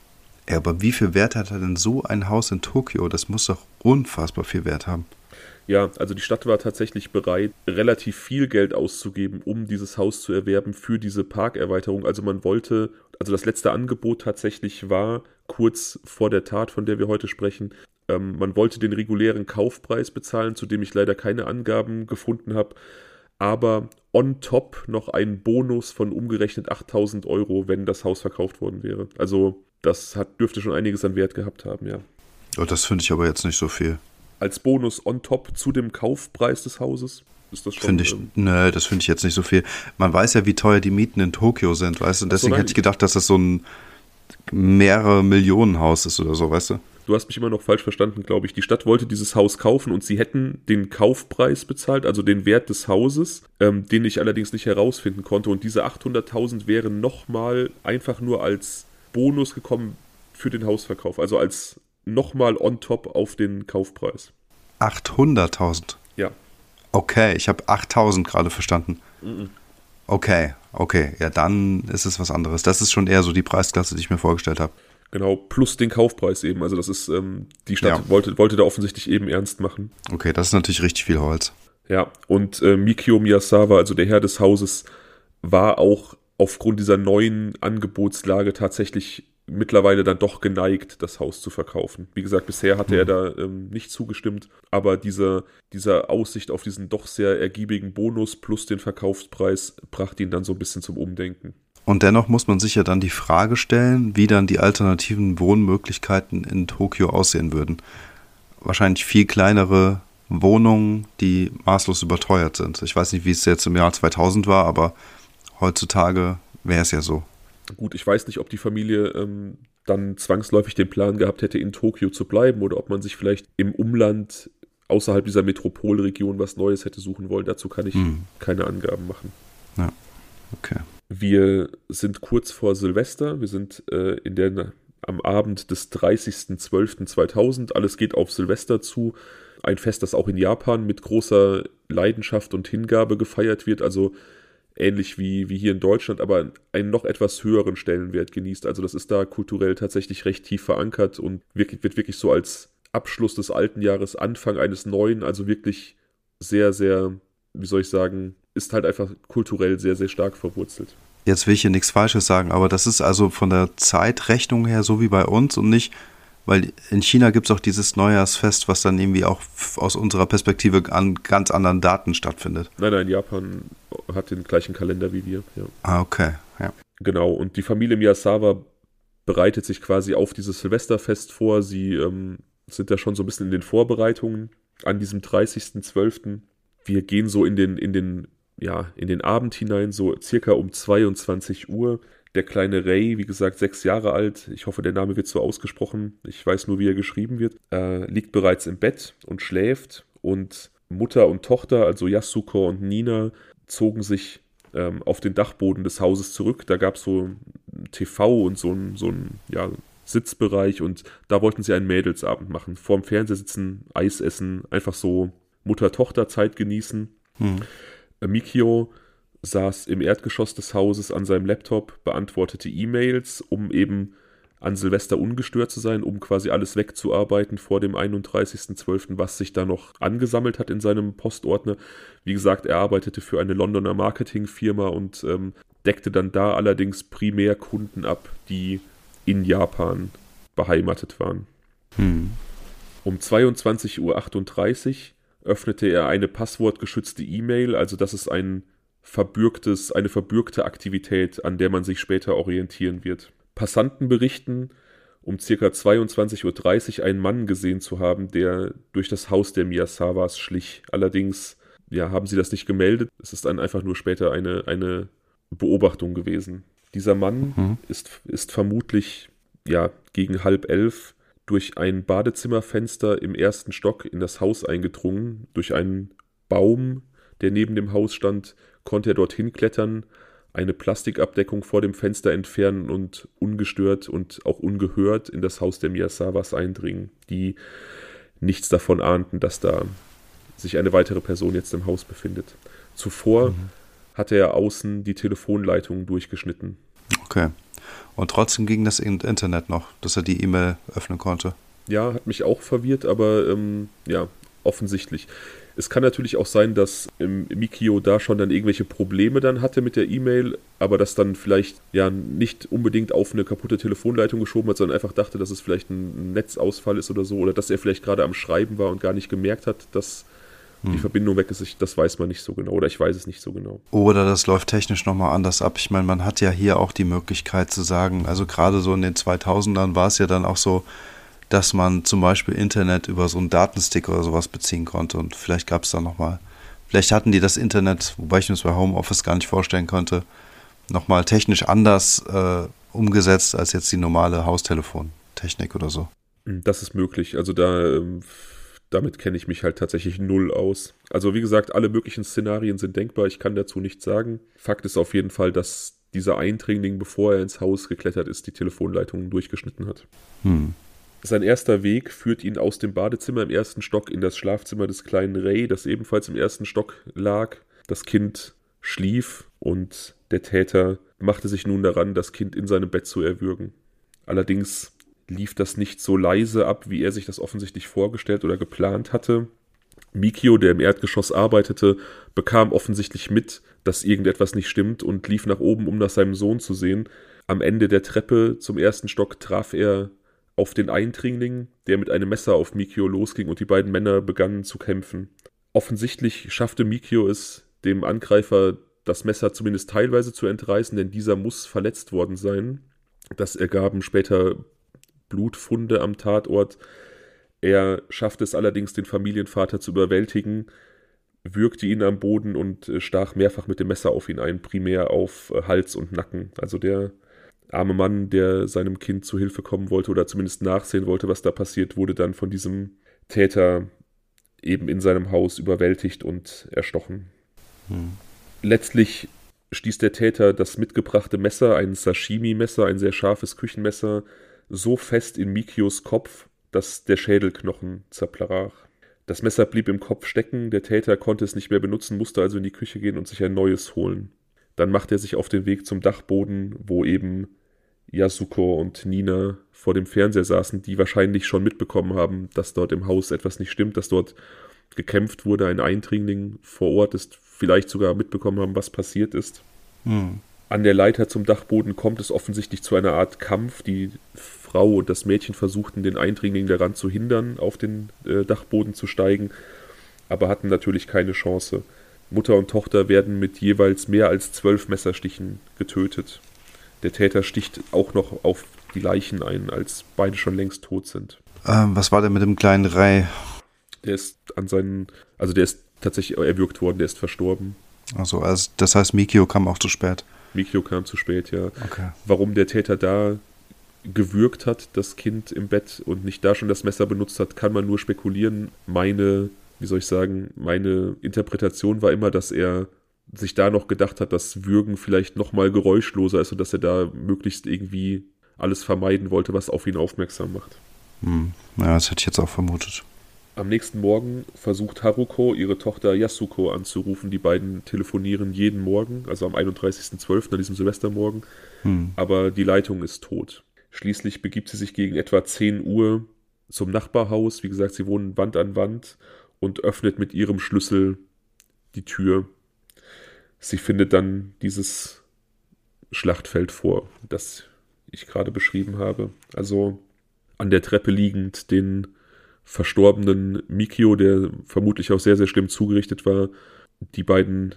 Ja, aber wie viel Wert hat er denn so ein Haus in Tokio? Das muss doch unfassbar viel Wert haben. Ja, also die Stadt war tatsächlich bereit, relativ viel Geld auszugeben, um dieses Haus zu erwerben für diese Parkerweiterung. Also man wollte, also das letzte Angebot tatsächlich war, kurz vor der Tat, von der wir heute sprechen, ähm, man wollte den regulären Kaufpreis bezahlen, zu dem ich leider keine Angaben gefunden habe, aber on top noch einen Bonus von umgerechnet 8000 Euro, wenn das Haus verkauft worden wäre. Also das hat, dürfte schon einiges an Wert gehabt haben, ja. Oh, das finde ich aber jetzt nicht so viel. Als Bonus on top zu dem Kaufpreis des Hauses? Ist das schon. Finde ich, ähm, ne, das finde ich jetzt nicht so viel. Man weiß ja, wie teuer die Mieten in Tokio sind, weißt du? Und deswegen so, hätte ich gedacht, dass das so ein mehrere Millionen Haus ist oder so, weißt du? Du hast mich immer noch falsch verstanden, glaube ich. Die Stadt wollte dieses Haus kaufen und sie hätten den Kaufpreis bezahlt, also den Wert des Hauses, ähm, den ich allerdings nicht herausfinden konnte. Und diese 800.000 wären nochmal einfach nur als Bonus gekommen für den Hausverkauf, also als nochmal on top auf den Kaufpreis. 800.000? Ja. Okay, ich habe 8.000 gerade verstanden. Mhm. Okay, okay, ja, dann ist es was anderes. Das ist schon eher so die Preisklasse, die ich mir vorgestellt habe. Genau, plus den Kaufpreis eben. Also das ist, ähm, die Stadt ja. wollte, wollte da offensichtlich eben ernst machen. Okay, das ist natürlich richtig viel Holz. Ja, und äh, Mikio Miyazawa, also der Herr des Hauses, war auch aufgrund dieser neuen Angebotslage tatsächlich mittlerweile dann doch geneigt, das Haus zu verkaufen. Wie gesagt, bisher hatte mhm. er da ähm, nicht zugestimmt, aber diese, diese Aussicht auf diesen doch sehr ergiebigen Bonus plus den Verkaufspreis brachte ihn dann so ein bisschen zum Umdenken. Und dennoch muss man sich ja dann die Frage stellen, wie dann die alternativen Wohnmöglichkeiten in Tokio aussehen würden. Wahrscheinlich viel kleinere Wohnungen, die maßlos überteuert sind. Ich weiß nicht, wie es jetzt im Jahr 2000 war, aber Heutzutage wäre es ja so. Gut, ich weiß nicht, ob die Familie ähm, dann zwangsläufig den Plan gehabt hätte, in Tokio zu bleiben oder ob man sich vielleicht im Umland außerhalb dieser Metropolregion was Neues hätte suchen wollen. Dazu kann ich hm. keine Angaben machen. Ja, okay. Wir sind kurz vor Silvester. Wir sind äh, in der, am Abend des 30.12.2000. Alles geht auf Silvester zu. Ein Fest, das auch in Japan mit großer Leidenschaft und Hingabe gefeiert wird. Also ähnlich wie, wie hier in Deutschland, aber einen noch etwas höheren Stellenwert genießt. Also das ist da kulturell tatsächlich recht tief verankert und wirklich, wird wirklich so als Abschluss des alten Jahres, Anfang eines neuen, also wirklich sehr, sehr, wie soll ich sagen, ist halt einfach kulturell sehr, sehr stark verwurzelt. Jetzt will ich hier nichts Falsches sagen, aber das ist also von der Zeitrechnung her so wie bei uns und nicht weil in China gibt es auch dieses Neujahrsfest, was dann irgendwie auch aus unserer Perspektive an ganz anderen Daten stattfindet. Nein, nein, Japan hat den gleichen Kalender wie wir. Ja. Ah, okay. Ja. Genau, und die Familie Miyazawa bereitet sich quasi auf dieses Silvesterfest vor. Sie ähm, sind da schon so ein bisschen in den Vorbereitungen an diesem 30.12. Wir gehen so in den, in den, ja, in den Abend hinein, so circa um 22 Uhr. Der kleine Ray, wie gesagt, sechs Jahre alt, ich hoffe, der Name wird so ausgesprochen, ich weiß nur, wie er geschrieben wird, äh, liegt bereits im Bett und schläft und Mutter und Tochter, also Yasuko und Nina, zogen sich ähm, auf den Dachboden des Hauses zurück. Da gab es so ein TV und so ein, so ein ja, Sitzbereich und da wollten sie einen Mädelsabend machen. Vorm Fernseher sitzen, Eis essen, einfach so Mutter-Tochter-Zeit genießen. Hm. Mikio saß im Erdgeschoss des Hauses an seinem Laptop, beantwortete E-Mails, um eben an Silvester ungestört zu sein, um quasi alles wegzuarbeiten vor dem 31.12., was sich da noch angesammelt hat in seinem Postordner. Wie gesagt, er arbeitete für eine Londoner Marketingfirma und ähm, deckte dann da allerdings primär Kunden ab, die in Japan beheimatet waren. Hm. Um 22.38 Uhr öffnete er eine passwortgeschützte E-Mail, also das ist ein verbürgtes, eine verbürgte Aktivität, an der man sich später orientieren wird. Passanten berichten, um ca. 22.30 Uhr einen Mann gesehen zu haben, der durch das Haus der Miyazawas schlich. Allerdings ja, haben sie das nicht gemeldet. Es ist dann einfach nur später eine, eine Beobachtung gewesen. Dieser Mann mhm. ist, ist vermutlich ja, gegen halb elf durch ein Badezimmerfenster im ersten Stock in das Haus eingedrungen. Durch einen Baum, der neben dem Haus stand, konnte er dorthin klettern, eine Plastikabdeckung vor dem Fenster entfernen und ungestört und auch ungehört in das Haus der Miyazawas eindringen, die nichts davon ahnten, dass da sich eine weitere Person jetzt im Haus befindet. Zuvor mhm. hatte er außen die Telefonleitung durchgeschnitten. Okay. Und trotzdem ging das Internet noch, dass er die E-Mail öffnen konnte. Ja, hat mich auch verwirrt, aber ähm, ja, offensichtlich. Es kann natürlich auch sein, dass ähm, Mikio da schon dann irgendwelche Probleme dann hatte mit der E-Mail, aber das dann vielleicht ja nicht unbedingt auf eine kaputte Telefonleitung geschoben hat, sondern einfach dachte, dass es vielleicht ein Netzausfall ist oder so, oder dass er vielleicht gerade am Schreiben war und gar nicht gemerkt hat, dass die hm. Verbindung weg ist, das weiß man nicht so genau oder ich weiß es nicht so genau. Oder das läuft technisch nochmal anders ab. Ich meine, man hat ja hier auch die Möglichkeit zu sagen, also gerade so in den 2000ern war es ja dann auch so, dass man zum Beispiel Internet über so einen Datenstick oder sowas beziehen konnte und vielleicht gab es da nochmal, vielleicht hatten die das Internet, wobei ich mir das bei Homeoffice gar nicht vorstellen konnte, nochmal technisch anders äh, umgesetzt als jetzt die normale Haustelefontechnik oder so. Das ist möglich. Also da ähm, damit kenne ich mich halt tatsächlich null aus. Also wie gesagt, alle möglichen Szenarien sind denkbar, ich kann dazu nichts sagen. Fakt ist auf jeden Fall, dass dieser Eindringling, bevor er ins Haus geklettert ist, die Telefonleitungen durchgeschnitten hat. Hm. Sein erster Weg führt ihn aus dem Badezimmer im ersten Stock in das Schlafzimmer des kleinen Ray, das ebenfalls im ersten Stock lag. Das Kind schlief und der Täter machte sich nun daran, das Kind in seinem Bett zu erwürgen. Allerdings lief das nicht so leise ab, wie er sich das offensichtlich vorgestellt oder geplant hatte. Mikio, der im Erdgeschoss arbeitete, bekam offensichtlich mit, dass irgendetwas nicht stimmt und lief nach oben, um nach seinem Sohn zu sehen. Am Ende der Treppe zum ersten Stock traf er auf den Eindringling, der mit einem Messer auf Mikio losging und die beiden Männer begannen zu kämpfen. Offensichtlich schaffte Mikio es, dem Angreifer das Messer zumindest teilweise zu entreißen, denn dieser muss verletzt worden sein. Das ergaben später Blutfunde am Tatort. Er schafft es allerdings, den Familienvater zu überwältigen, würgte ihn am Boden und äh, stach mehrfach mit dem Messer auf ihn ein, primär auf äh, Hals und Nacken. Also der arme Mann, der seinem Kind zu Hilfe kommen wollte oder zumindest nachsehen wollte, was da passiert, wurde dann von diesem Täter eben in seinem Haus überwältigt und erstochen. Hm. Letztlich stieß der Täter das mitgebrachte Messer, ein Sashimi-Messer, ein sehr scharfes Küchenmesser, so fest in Mikios Kopf, dass der Schädelknochen zerbrach. Das Messer blieb im Kopf stecken, der Täter konnte es nicht mehr benutzen, musste also in die Küche gehen und sich ein neues holen. Dann machte er sich auf den Weg zum Dachboden, wo eben Yasuko und Nina vor dem Fernseher saßen, die wahrscheinlich schon mitbekommen haben, dass dort im Haus etwas nicht stimmt, dass dort gekämpft wurde, ein Eindringling vor Ort ist, vielleicht sogar mitbekommen haben, was passiert ist. Hm. An der Leiter zum Dachboden kommt es offensichtlich zu einer Art Kampf. Die Frau und das Mädchen versuchten, den Eindringling daran zu hindern, auf den äh, Dachboden zu steigen, aber hatten natürlich keine Chance. Mutter und Tochter werden mit jeweils mehr als zwölf Messerstichen getötet. Der Täter sticht auch noch auf die Leichen ein, als beide schon längst tot sind. Ähm, was war denn mit dem kleinen Rai? Der ist an seinen, also der ist tatsächlich erwürgt worden, der ist verstorben. Also, also das heißt, Mikio kam auch zu spät. Mikio kam zu spät, ja. Okay. Warum der Täter da gewürgt hat, das Kind im Bett und nicht da schon das Messer benutzt hat, kann man nur spekulieren. Meine, wie soll ich sagen, meine Interpretation war immer, dass er sich da noch gedacht hat, dass Würgen vielleicht noch mal geräuschloser ist und dass er da möglichst irgendwie alles vermeiden wollte, was auf ihn aufmerksam macht. Hm. Ja, das hätte ich jetzt auch vermutet. Am nächsten Morgen versucht Haruko ihre Tochter Yasuko anzurufen. Die beiden telefonieren jeden Morgen, also am 31.12. an diesem Silvestermorgen. Hm. Aber die Leitung ist tot. Schließlich begibt sie sich gegen etwa 10 Uhr zum Nachbarhaus. Wie gesagt, sie wohnen Wand an Wand und öffnet mit ihrem Schlüssel die Tür. Sie findet dann dieses Schlachtfeld vor, das ich gerade beschrieben habe. Also an der Treppe liegend den verstorbenen Mikio, der vermutlich auch sehr, sehr schlimm zugerichtet war, die beiden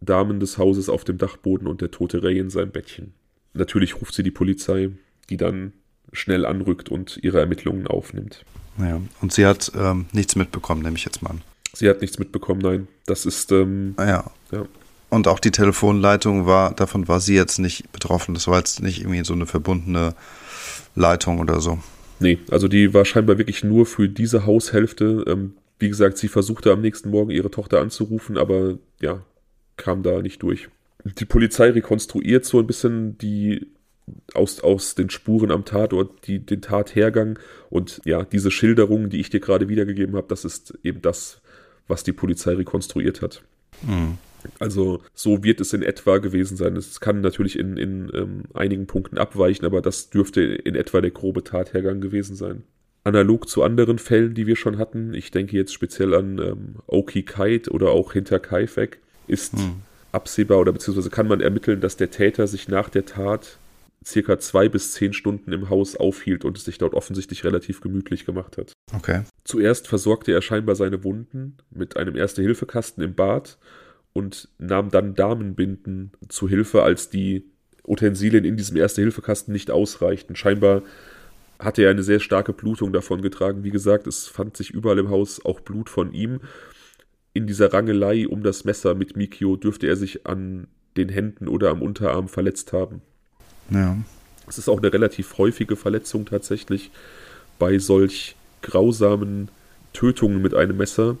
Damen des Hauses auf dem Dachboden und der tote Ray in seinem Bettchen. Natürlich ruft sie die Polizei, die dann schnell anrückt und ihre Ermittlungen aufnimmt. Ja, und sie hat ähm, nichts mitbekommen, nehme ich jetzt mal an. Sie hat nichts mitbekommen, nein. Das ist. Ähm, ah ja. ja. Und auch die Telefonleitung war, davon war sie jetzt nicht betroffen. Das war jetzt nicht irgendwie so eine verbundene Leitung oder so. Nee, also die war scheinbar wirklich nur für diese Haushälfte. Ähm, wie gesagt, sie versuchte am nächsten Morgen ihre Tochter anzurufen, aber ja, kam da nicht durch. Die Polizei rekonstruiert so ein bisschen die aus, aus den Spuren am Tatort, die, den Tathergang und ja, diese Schilderungen, die ich dir gerade wiedergegeben habe, das ist eben das, was die Polizei rekonstruiert hat. Mhm. Also so wird es in etwa gewesen sein. Es kann natürlich in, in ähm, einigen Punkten abweichen, aber das dürfte in etwa der grobe Tathergang gewesen sein. Analog zu anderen Fällen, die wir schon hatten, ich denke jetzt speziell an ähm, Oki Kite oder auch Hinter Kaifek, ist hm. absehbar oder beziehungsweise kann man ermitteln, dass der Täter sich nach der Tat circa zwei bis zehn Stunden im Haus aufhielt und es sich dort offensichtlich relativ gemütlich gemacht hat. Okay. Zuerst versorgte er scheinbar seine Wunden mit einem Erste-Hilfe-Kasten im Bad und nahm dann Damenbinden zu Hilfe, als die Utensilien in diesem Erste-Hilfe-Kasten nicht ausreichten. Scheinbar hatte er eine sehr starke Blutung davon getragen. Wie gesagt, es fand sich überall im Haus auch Blut von ihm. In dieser Rangelei um das Messer mit Mikio dürfte er sich an den Händen oder am Unterarm verletzt haben. Ja. Es ist auch eine relativ häufige Verletzung tatsächlich bei solch grausamen Tötungen mit einem Messer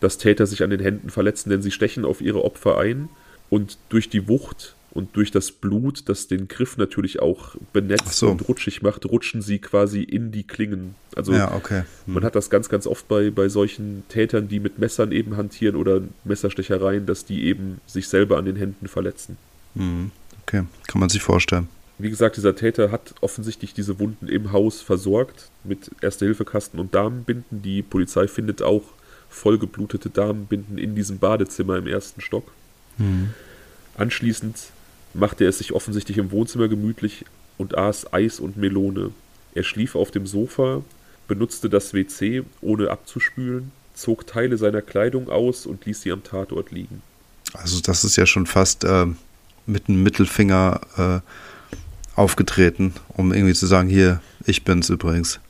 dass Täter sich an den Händen verletzen, denn sie stechen auf ihre Opfer ein und durch die Wucht und durch das Blut, das den Griff natürlich auch benetzt so. und rutschig macht, rutschen sie quasi in die Klingen. Also ja, okay. hm. man hat das ganz, ganz oft bei, bei solchen Tätern, die mit Messern eben hantieren oder Messerstechereien, dass die eben sich selber an den Händen verletzen. Hm. Okay, kann man sich vorstellen. Wie gesagt, dieser Täter hat offensichtlich diese Wunden im Haus versorgt mit Erste-Hilfe-Kasten und Damenbinden. Die Polizei findet auch vollgeblutete Damenbinden in diesem Badezimmer im ersten Stock. Mhm. Anschließend machte er es sich offensichtlich im Wohnzimmer gemütlich und aß Eis und Melone. Er schlief auf dem Sofa, benutzte das WC, ohne abzuspülen, zog Teile seiner Kleidung aus und ließ sie am Tatort liegen. Also das ist ja schon fast äh, mit einem Mittelfinger äh, aufgetreten, um irgendwie zu sagen, hier, ich bin's übrigens.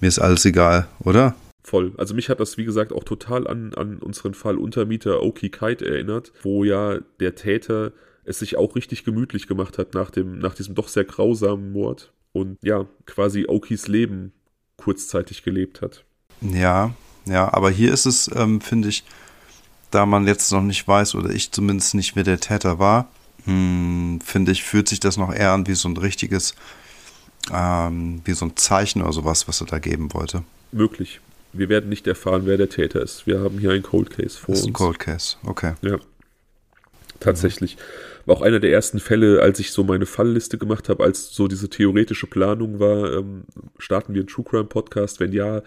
Mir ist alles egal, oder? Voll. Also mich hat das, wie gesagt, auch total an, an unseren Fall Untermieter Oki Kite erinnert, wo ja der Täter es sich auch richtig gemütlich gemacht hat nach, dem, nach diesem doch sehr grausamen Mord und ja, quasi Okis Leben kurzzeitig gelebt hat. Ja, ja, aber hier ist es, ähm, finde ich, da man jetzt noch nicht weiß, oder ich zumindest nicht, wer der Täter war, hm, finde ich, fühlt sich das noch eher an wie so ein richtiges, ähm, wie so ein Zeichen oder sowas, was er da geben wollte. Möglich wir werden nicht erfahren, wer der Täter ist. Wir haben hier ein Cold Case vor das ist ein Cold Case, okay. Ja. Tatsächlich. War auch einer der ersten Fälle, als ich so meine Fallliste gemacht habe, als so diese theoretische Planung war, ähm, starten wir einen True Crime Podcast? Wenn ja,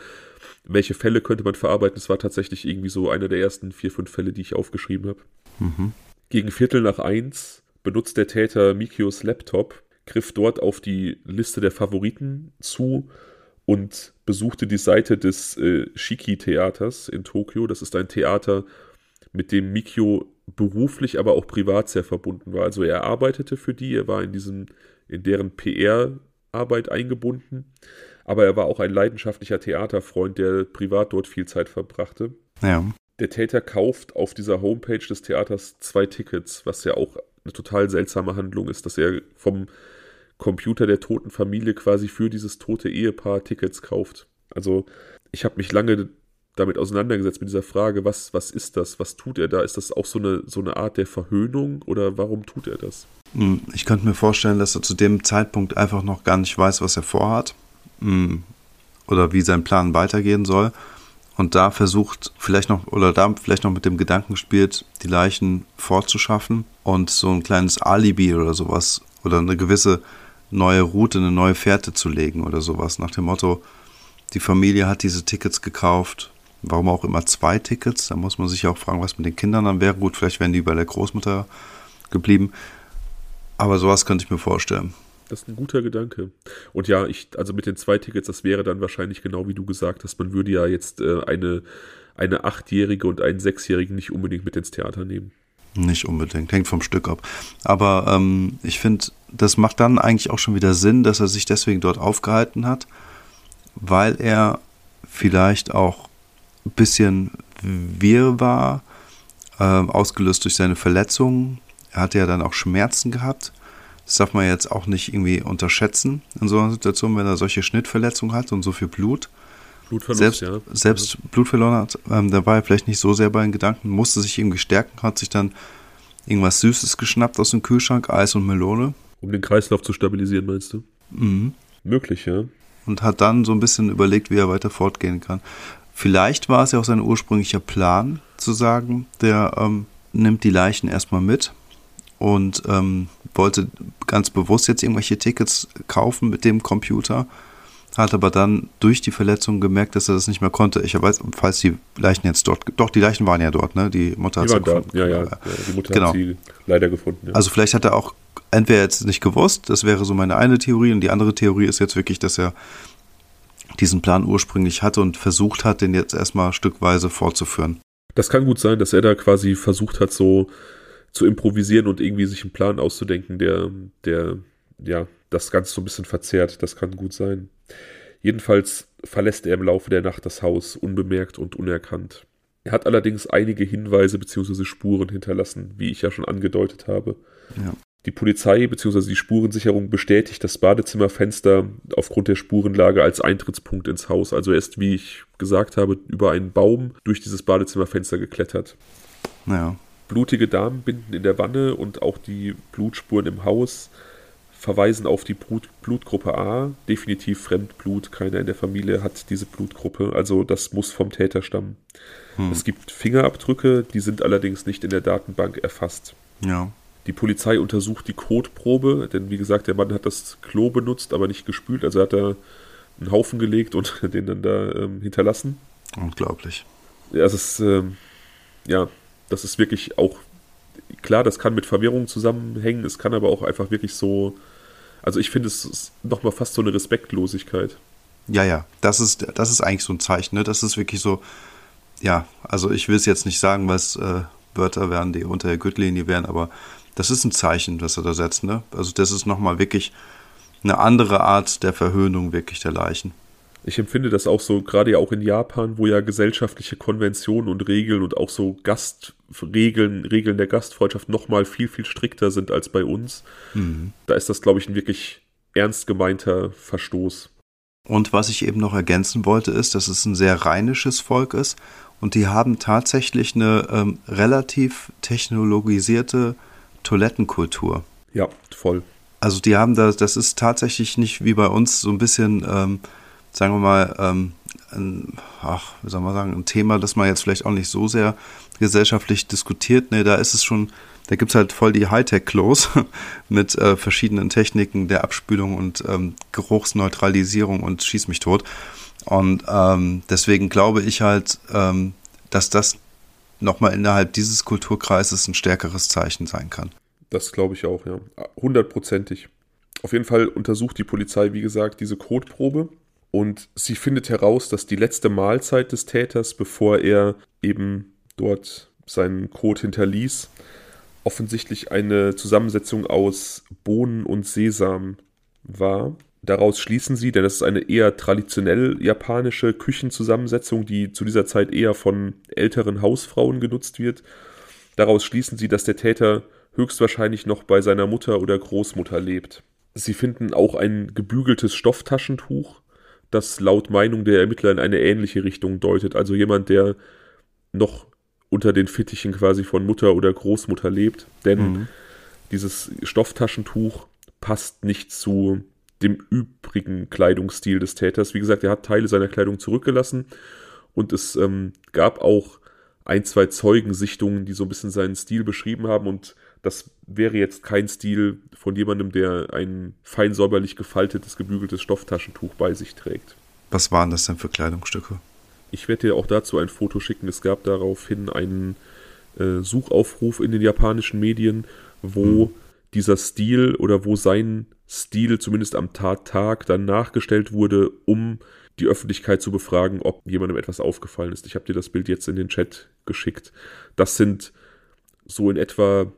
welche Fälle könnte man verarbeiten? Es war tatsächlich irgendwie so einer der ersten vier, fünf Fälle, die ich aufgeschrieben habe. Mhm. Gegen Viertel nach eins benutzt der Täter Mikios Laptop, griff dort auf die Liste der Favoriten zu und besuchte die Seite des äh, Shiki-Theaters in Tokio. Das ist ein Theater, mit dem Mikio beruflich, aber auch privat sehr verbunden war. Also er arbeitete für die, er war in diesem, in deren PR-Arbeit eingebunden, aber er war auch ein leidenschaftlicher Theaterfreund, der privat dort viel Zeit verbrachte. Ja. Der Täter kauft auf dieser Homepage des Theaters zwei Tickets, was ja auch eine total seltsame Handlung ist, dass er vom Computer der toten Familie quasi für dieses tote Ehepaar Tickets kauft. Also ich habe mich lange damit auseinandergesetzt mit dieser Frage, was, was ist das? Was tut er da? Ist das auch so eine, so eine Art der Verhöhnung oder warum tut er das? Hm, ich könnte mir vorstellen, dass er zu dem Zeitpunkt einfach noch gar nicht weiß, was er vorhat hm, oder wie sein Plan weitergehen soll und da versucht, vielleicht noch, oder da vielleicht noch mit dem Gedanken spielt, die Leichen fortzuschaffen und so ein kleines Alibi oder sowas oder eine gewisse neue Route, eine neue Fährte zu legen oder sowas, nach dem Motto, die Familie hat diese Tickets gekauft, warum auch immer zwei Tickets, da muss man sich auch fragen, was mit den Kindern dann wäre. Gut, vielleicht wären die bei der Großmutter geblieben, aber sowas könnte ich mir vorstellen. Das ist ein guter Gedanke. Und ja, ich, also mit den zwei Tickets, das wäre dann wahrscheinlich genau wie du gesagt hast, man würde ja jetzt äh, eine, eine Achtjährige und einen Sechsjährigen nicht unbedingt mit ins Theater nehmen. Nicht unbedingt, hängt vom Stück ab. Aber ähm, ich finde, das macht dann eigentlich auch schon wieder Sinn, dass er sich deswegen dort aufgehalten hat, weil er vielleicht auch ein bisschen wirr war, äh, ausgelöst durch seine Verletzungen. Er hatte ja dann auch Schmerzen gehabt. Das darf man jetzt auch nicht irgendwie unterschätzen in so einer Situation, wenn er solche Schnittverletzungen hat und so viel Blut. Blutverlust, selbst, ja. Selbst Blut verloren hat, ähm, da war er vielleicht nicht so sehr bei den Gedanken, musste sich irgendwie stärken, hat sich dann irgendwas Süßes geschnappt aus dem Kühlschrank, Eis und Melone. Um den Kreislauf zu stabilisieren, meinst du? Mhm. Möglich, ja. Und hat dann so ein bisschen überlegt, wie er weiter fortgehen kann. Vielleicht war es ja auch sein ursprünglicher Plan, zu sagen, der ähm, nimmt die Leichen erstmal mit und ähm, wollte ganz bewusst jetzt irgendwelche Tickets kaufen mit dem Computer hat aber dann durch die Verletzung gemerkt, dass er das nicht mehr konnte. Ich weiß, falls die Leichen jetzt dort, doch, die Leichen waren ja dort, ne? Die Mutter hat sie gefunden. Ja, ja, ja, die Mutter genau. hat sie leider gefunden. Ja. Also vielleicht hat er auch entweder jetzt nicht gewusst, das wäre so meine eine Theorie, und die andere Theorie ist jetzt wirklich, dass er diesen Plan ursprünglich hatte und versucht hat, den jetzt erstmal stückweise fortzuführen. Das kann gut sein, dass er da quasi versucht hat, so zu improvisieren und irgendwie sich einen Plan auszudenken, der, der, ja, das Ganze so ein bisschen verzerrt. Das kann gut sein. Jedenfalls verlässt er im Laufe der Nacht das Haus unbemerkt und unerkannt. Er hat allerdings einige Hinweise bzw. Spuren hinterlassen, wie ich ja schon angedeutet habe. Ja. Die Polizei bzw. die Spurensicherung bestätigt das Badezimmerfenster aufgrund der Spurenlage als Eintrittspunkt ins Haus. Also er ist, wie ich gesagt habe, über einen Baum durch dieses Badezimmerfenster geklettert. Ja. Blutige Damenbinden in der Wanne und auch die Blutspuren im Haus verweisen auf die Blut, Blutgruppe A. Definitiv Fremdblut. Keiner in der Familie hat diese Blutgruppe. Also das muss vom Täter stammen. Hm. Es gibt Fingerabdrücke, die sind allerdings nicht in der Datenbank erfasst. Ja. Die Polizei untersucht die Kotprobe, denn wie gesagt, der Mann hat das Klo benutzt, aber nicht gespült. Also hat er einen Haufen gelegt und den dann da ähm, hinterlassen. Unglaublich. Ja, es ist, ähm, ja, das ist wirklich auch, klar, das kann mit Verwirrung zusammenhängen, es kann aber auch einfach wirklich so also ich finde es ist nochmal fast so eine Respektlosigkeit. Ja, ja, das ist, das ist eigentlich so ein Zeichen, ne? Das ist wirklich so, ja, also ich will es jetzt nicht sagen, was äh, Wörter wären, die unter der Gürtellinie wären, aber das ist ein Zeichen, was er da setzt, ne? Also das ist nochmal wirklich eine andere Art der Verhöhnung wirklich der Leichen. Ich empfinde das auch so, gerade ja auch in Japan, wo ja gesellschaftliche Konventionen und Regeln und auch so Gastregeln, Regeln der Gastfreundschaft nochmal viel, viel strikter sind als bei uns. Mhm. Da ist das, glaube ich, ein wirklich ernst gemeinter Verstoß. Und was ich eben noch ergänzen wollte, ist, dass es ein sehr rheinisches Volk ist und die haben tatsächlich eine ähm, relativ technologisierte Toilettenkultur. Ja, voll. Also die haben da, das ist tatsächlich nicht wie bei uns so ein bisschen ähm, sagen wir mal, ähm, ein, ach, wie soll man sagen, ein Thema, das man jetzt vielleicht auch nicht so sehr gesellschaftlich diskutiert. Nee, da ist es schon, da gibt es halt voll die Hightech-Klos mit äh, verschiedenen Techniken der Abspülung und ähm, Geruchsneutralisierung und schieß mich tot. Und ähm, deswegen glaube ich halt, ähm, dass das nochmal innerhalb dieses Kulturkreises ein stärkeres Zeichen sein kann. Das glaube ich auch, ja. Hundertprozentig. Auf jeden Fall untersucht die Polizei, wie gesagt, diese Kotprobe und sie findet heraus, dass die letzte Mahlzeit des Täters, bevor er eben dort seinen Code hinterließ, offensichtlich eine Zusammensetzung aus Bohnen und Sesam war. Daraus schließen sie, denn das ist eine eher traditionell japanische Küchenzusammensetzung, die zu dieser Zeit eher von älteren Hausfrauen genutzt wird. Daraus schließen sie, dass der Täter höchstwahrscheinlich noch bei seiner Mutter oder Großmutter lebt. Sie finden auch ein gebügeltes Stofftaschentuch, das laut Meinung der Ermittler in eine ähnliche Richtung deutet. Also jemand, der noch unter den Fittichen quasi von Mutter oder Großmutter lebt. Denn mhm. dieses Stofftaschentuch passt nicht zu dem übrigen Kleidungsstil des Täters. Wie gesagt, er hat Teile seiner Kleidung zurückgelassen Und es ähm, gab auch ein, zwei Zeugensichtungen, die so ein bisschen seinen Stil beschrieben haben. Und das wäre jetzt kein Stil von jemandem, der ein fein säuberlich gefaltetes, gebügeltes Stofftaschentuch bei sich trägt. Was waren das denn für Kleidungsstücke? Ich werde dir auch dazu ein Foto schicken. Es gab daraufhin einen äh, Suchaufruf in den japanischen Medien, wo hm. dieser Stil oder wo sein Stil zumindest am Tattag dann nachgestellt wurde, um die Öffentlichkeit zu befragen, ob jemandem etwas aufgefallen ist. Ich habe dir das Bild jetzt in den Chat geschickt. Das sind so in etwa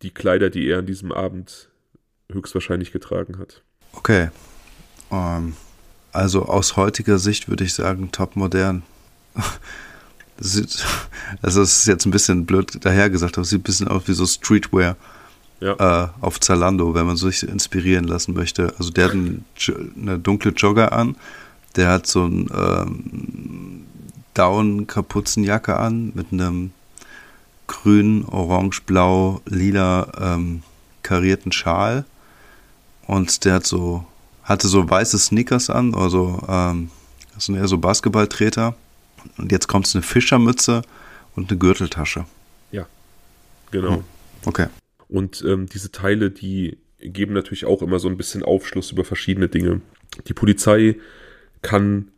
die Kleider, die er an diesem Abend höchstwahrscheinlich getragen hat. Okay. Um, ähm, also aus heutiger Sicht würde ich sagen, top modern. also es ist jetzt ein bisschen blöd dahergesagt, aber sieht ein bisschen aus wie so Streetwear ja. äh, auf Zalando, wenn man sich inspirieren lassen möchte. Also der hat ein, eine dunkle Jogger an, der hat so ein ähm, Down-Kapuzenjacke an mit einem grün, orange, blau, lila ähm, karierten Schal und der hat so hatte so weiße Sneakers an, also ähm, das sind eher so Basketballtreter und jetzt kommt es eine Fischermütze und eine Gürteltasche. Ja, genau. Hm. Okay. Und ähm, diese Teile, die geben natürlich auch immer so ein bisschen Aufschluss über verschiedene Dinge. Die Polizei kann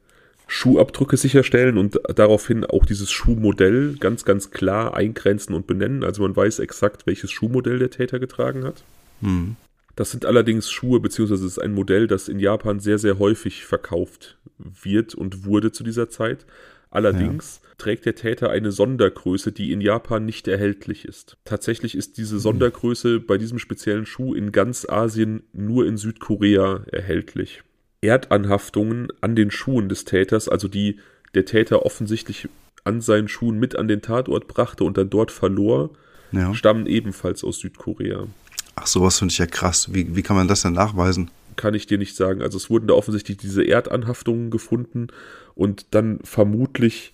Schuhabdrücke sicherstellen und daraufhin auch dieses Schuhmodell ganz, ganz klar eingrenzen und benennen. Also man weiß exakt, welches Schuhmodell der Täter getragen hat. Mhm. Das sind allerdings Schuhe, beziehungsweise es ist ein Modell, das in Japan sehr, sehr häufig verkauft wird und wurde zu dieser Zeit. Allerdings ja. trägt der Täter eine Sondergröße, die in Japan nicht erhältlich ist. Tatsächlich ist diese Sondergröße bei diesem speziellen Schuh in ganz Asien nur in Südkorea erhältlich. Erdanhaftungen an den Schuhen des Täters, also die der Täter offensichtlich an seinen Schuhen mit an den Tatort brachte und dann dort verlor, ja. stammen ebenfalls aus Südkorea. Ach, sowas finde ich ja krass. Wie, wie kann man das denn nachweisen? Kann ich dir nicht sagen. Also es wurden da offensichtlich diese Erdanhaftungen gefunden und dann vermutlich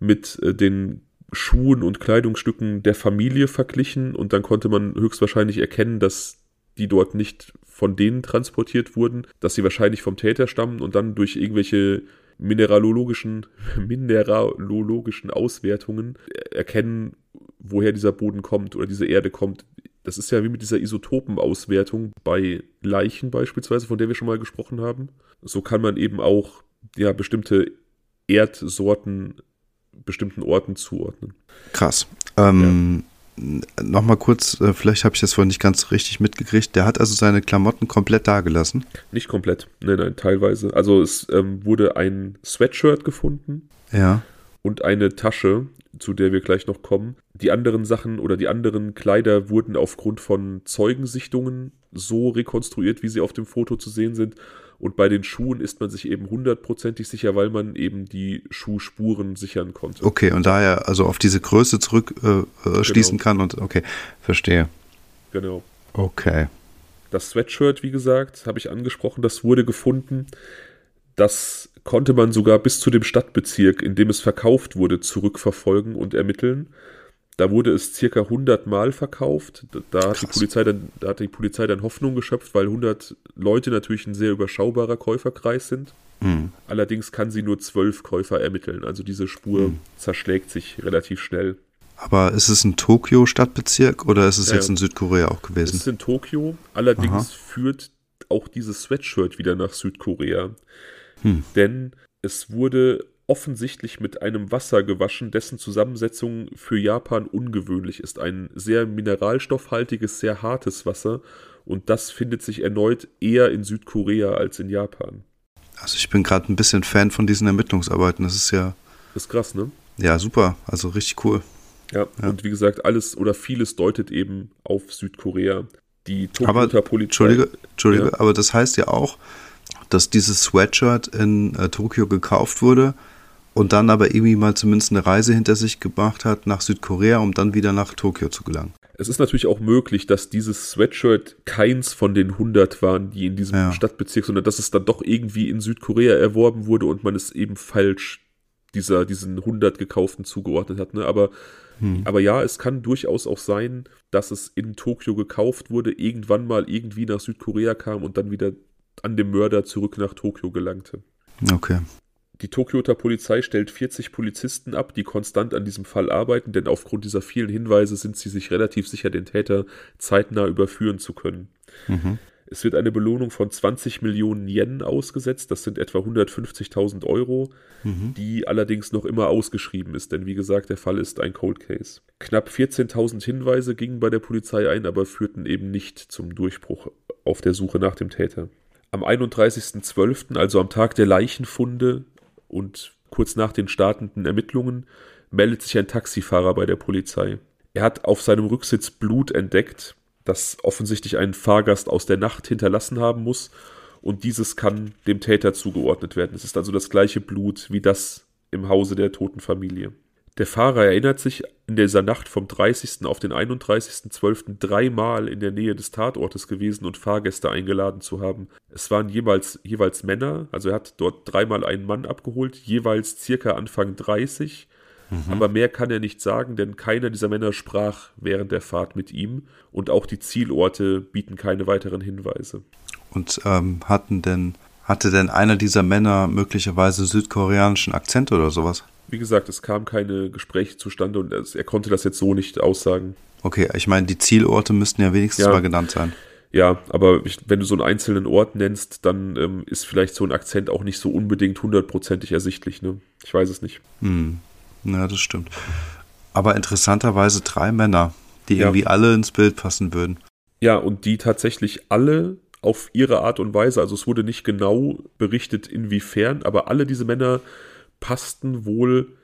mit äh, den Schuhen und Kleidungsstücken der Familie verglichen und dann konnte man höchstwahrscheinlich erkennen, dass die dort nicht von denen transportiert wurden, dass sie wahrscheinlich vom Täter stammen und dann durch irgendwelche mineralologischen, mineralologischen Auswertungen erkennen, woher dieser Boden kommt oder diese Erde kommt, das ist ja wie mit dieser Isotopenauswertung bei Leichen beispielsweise, von der wir schon mal gesprochen haben. So kann man eben auch ja, bestimmte Erdsorten bestimmten Orten zuordnen. Krass. Ähm, ja. Nochmal kurz, äh, vielleicht habe ich das vorhin nicht ganz richtig mitgekriegt. Der hat also seine Klamotten komplett dagelassen? Nicht komplett, nein, nein, teilweise. Also es ähm, wurde ein Sweatshirt gefunden. Ja. Und eine Tasche, zu der wir gleich noch kommen. Die anderen Sachen oder die anderen Kleider wurden aufgrund von Zeugensichtungen so rekonstruiert, wie sie auf dem Foto zu sehen sind. Und bei den Schuhen ist man sich eben hundertprozentig sicher, weil man eben die Schuhspuren sichern konnte. Okay, und daher also auf diese Größe zurück äh, äh schließen genau. kann und okay, verstehe. Genau. Okay. Das Sweatshirt, wie gesagt, habe ich angesprochen, das wurde gefunden. Das konnte man sogar bis zu dem Stadtbezirk, in dem es verkauft wurde, zurückverfolgen und ermitteln. Da wurde es circa 100 Mal verkauft. Da hat, die Polizei dann, da hat die Polizei dann Hoffnung geschöpft, weil 100 Leute natürlich ein sehr überschaubarer Käuferkreis sind. Mhm. Allerdings kann sie nur 12 Käufer ermitteln. Also diese Spur mhm. zerschlägt sich relativ schnell. Aber ist es ein Tokio-Stadtbezirk oder ist es ja, jetzt in Südkorea auch gewesen? Es ist in Tokio. Allerdings Aha. führt auch dieses Sweatshirt wieder nach Südkorea. Hm. Denn es wurde offensichtlich mit einem Wasser gewaschen, dessen Zusammensetzung für Japan ungewöhnlich ist. Ein sehr mineralstoffhaltiges, sehr hartes Wasser. Und das findet sich erneut eher in Südkorea als in Japan. Also ich bin gerade ein bisschen Fan von diesen Ermittlungsarbeiten. Das ist ja. Das ist krass, ne? Ja, super. Also richtig cool. Ja, ja. und wie gesagt, alles oder vieles deutet eben auf Südkorea. Die Tokioter Polizei. Entschuldige, Entschuldige ja. aber das heißt ja auch, dass dieses Sweatshirt in äh, Tokio gekauft wurde und dann aber irgendwie mal zumindest eine Reise hinter sich gemacht hat nach Südkorea, um dann wieder nach Tokio zu gelangen. Es ist natürlich auch möglich, dass dieses Sweatshirt keins von den 100 waren, die in diesem ja. Stadtbezirk, sondern dass es dann doch irgendwie in Südkorea erworben wurde und man es eben falsch dieser, diesen 100 gekauften zugeordnet hat. Ne? Aber, hm. aber ja, es kann durchaus auch sein, dass es in Tokio gekauft wurde, irgendwann mal irgendwie nach Südkorea kam und dann wieder an dem Mörder zurück nach Tokio gelangte. Okay. Die Tokioter Polizei stellt 40 Polizisten ab, die konstant an diesem Fall arbeiten, denn aufgrund dieser vielen Hinweise sind sie sich relativ sicher, den Täter zeitnah überführen zu können. Mhm. Es wird eine Belohnung von 20 Millionen Yen ausgesetzt, das sind etwa 150.000 Euro, mhm. die allerdings noch immer ausgeschrieben ist, denn wie gesagt, der Fall ist ein Cold Case. Knapp 14.000 Hinweise gingen bei der Polizei ein, aber führten eben nicht zum Durchbruch auf der Suche nach dem Täter. Am 31.12., also am Tag der Leichenfunde und kurz nach den startenden Ermittlungen, meldet sich ein Taxifahrer bei der Polizei. Er hat auf seinem Rücksitz Blut entdeckt, das offensichtlich ein Fahrgast aus der Nacht hinterlassen haben muss und dieses kann dem Täter zugeordnet werden. Es ist also das gleiche Blut wie das im Hause der toten Familie. Der Fahrer erinnert sich in dieser Nacht vom 30. auf den 31.12. dreimal in der Nähe des Tatortes gewesen und Fahrgäste eingeladen zu haben. Es waren jeweils, jeweils Männer, also er hat dort dreimal einen Mann abgeholt, jeweils circa Anfang 30 Mhm. Aber mehr kann er nicht sagen, denn keiner dieser Männer sprach während der Fahrt mit ihm und auch die Zielorte bieten keine weiteren Hinweise. Und ähm, hatten denn, hatte denn einer dieser Männer möglicherweise südkoreanischen Akzent oder sowas? Wie gesagt, es kam keine Gespräche zustande und er konnte das jetzt so nicht aussagen. Okay, ich meine, die Zielorte müssten ja wenigstens ja. mal genannt sein. Ja, aber ich, wenn du so einen einzelnen Ort nennst, dann ähm, ist vielleicht so ein Akzent auch nicht so unbedingt hundertprozentig ersichtlich. Ne? Ich weiß es nicht. Hm. Ja, das stimmt. Aber interessanterweise drei Männer, die ja. irgendwie alle ins Bild passen würden. Ja, und die tatsächlich alle auf ihre Art und Weise, also es wurde nicht genau berichtet, inwiefern, aber alle diese Männer passten wohl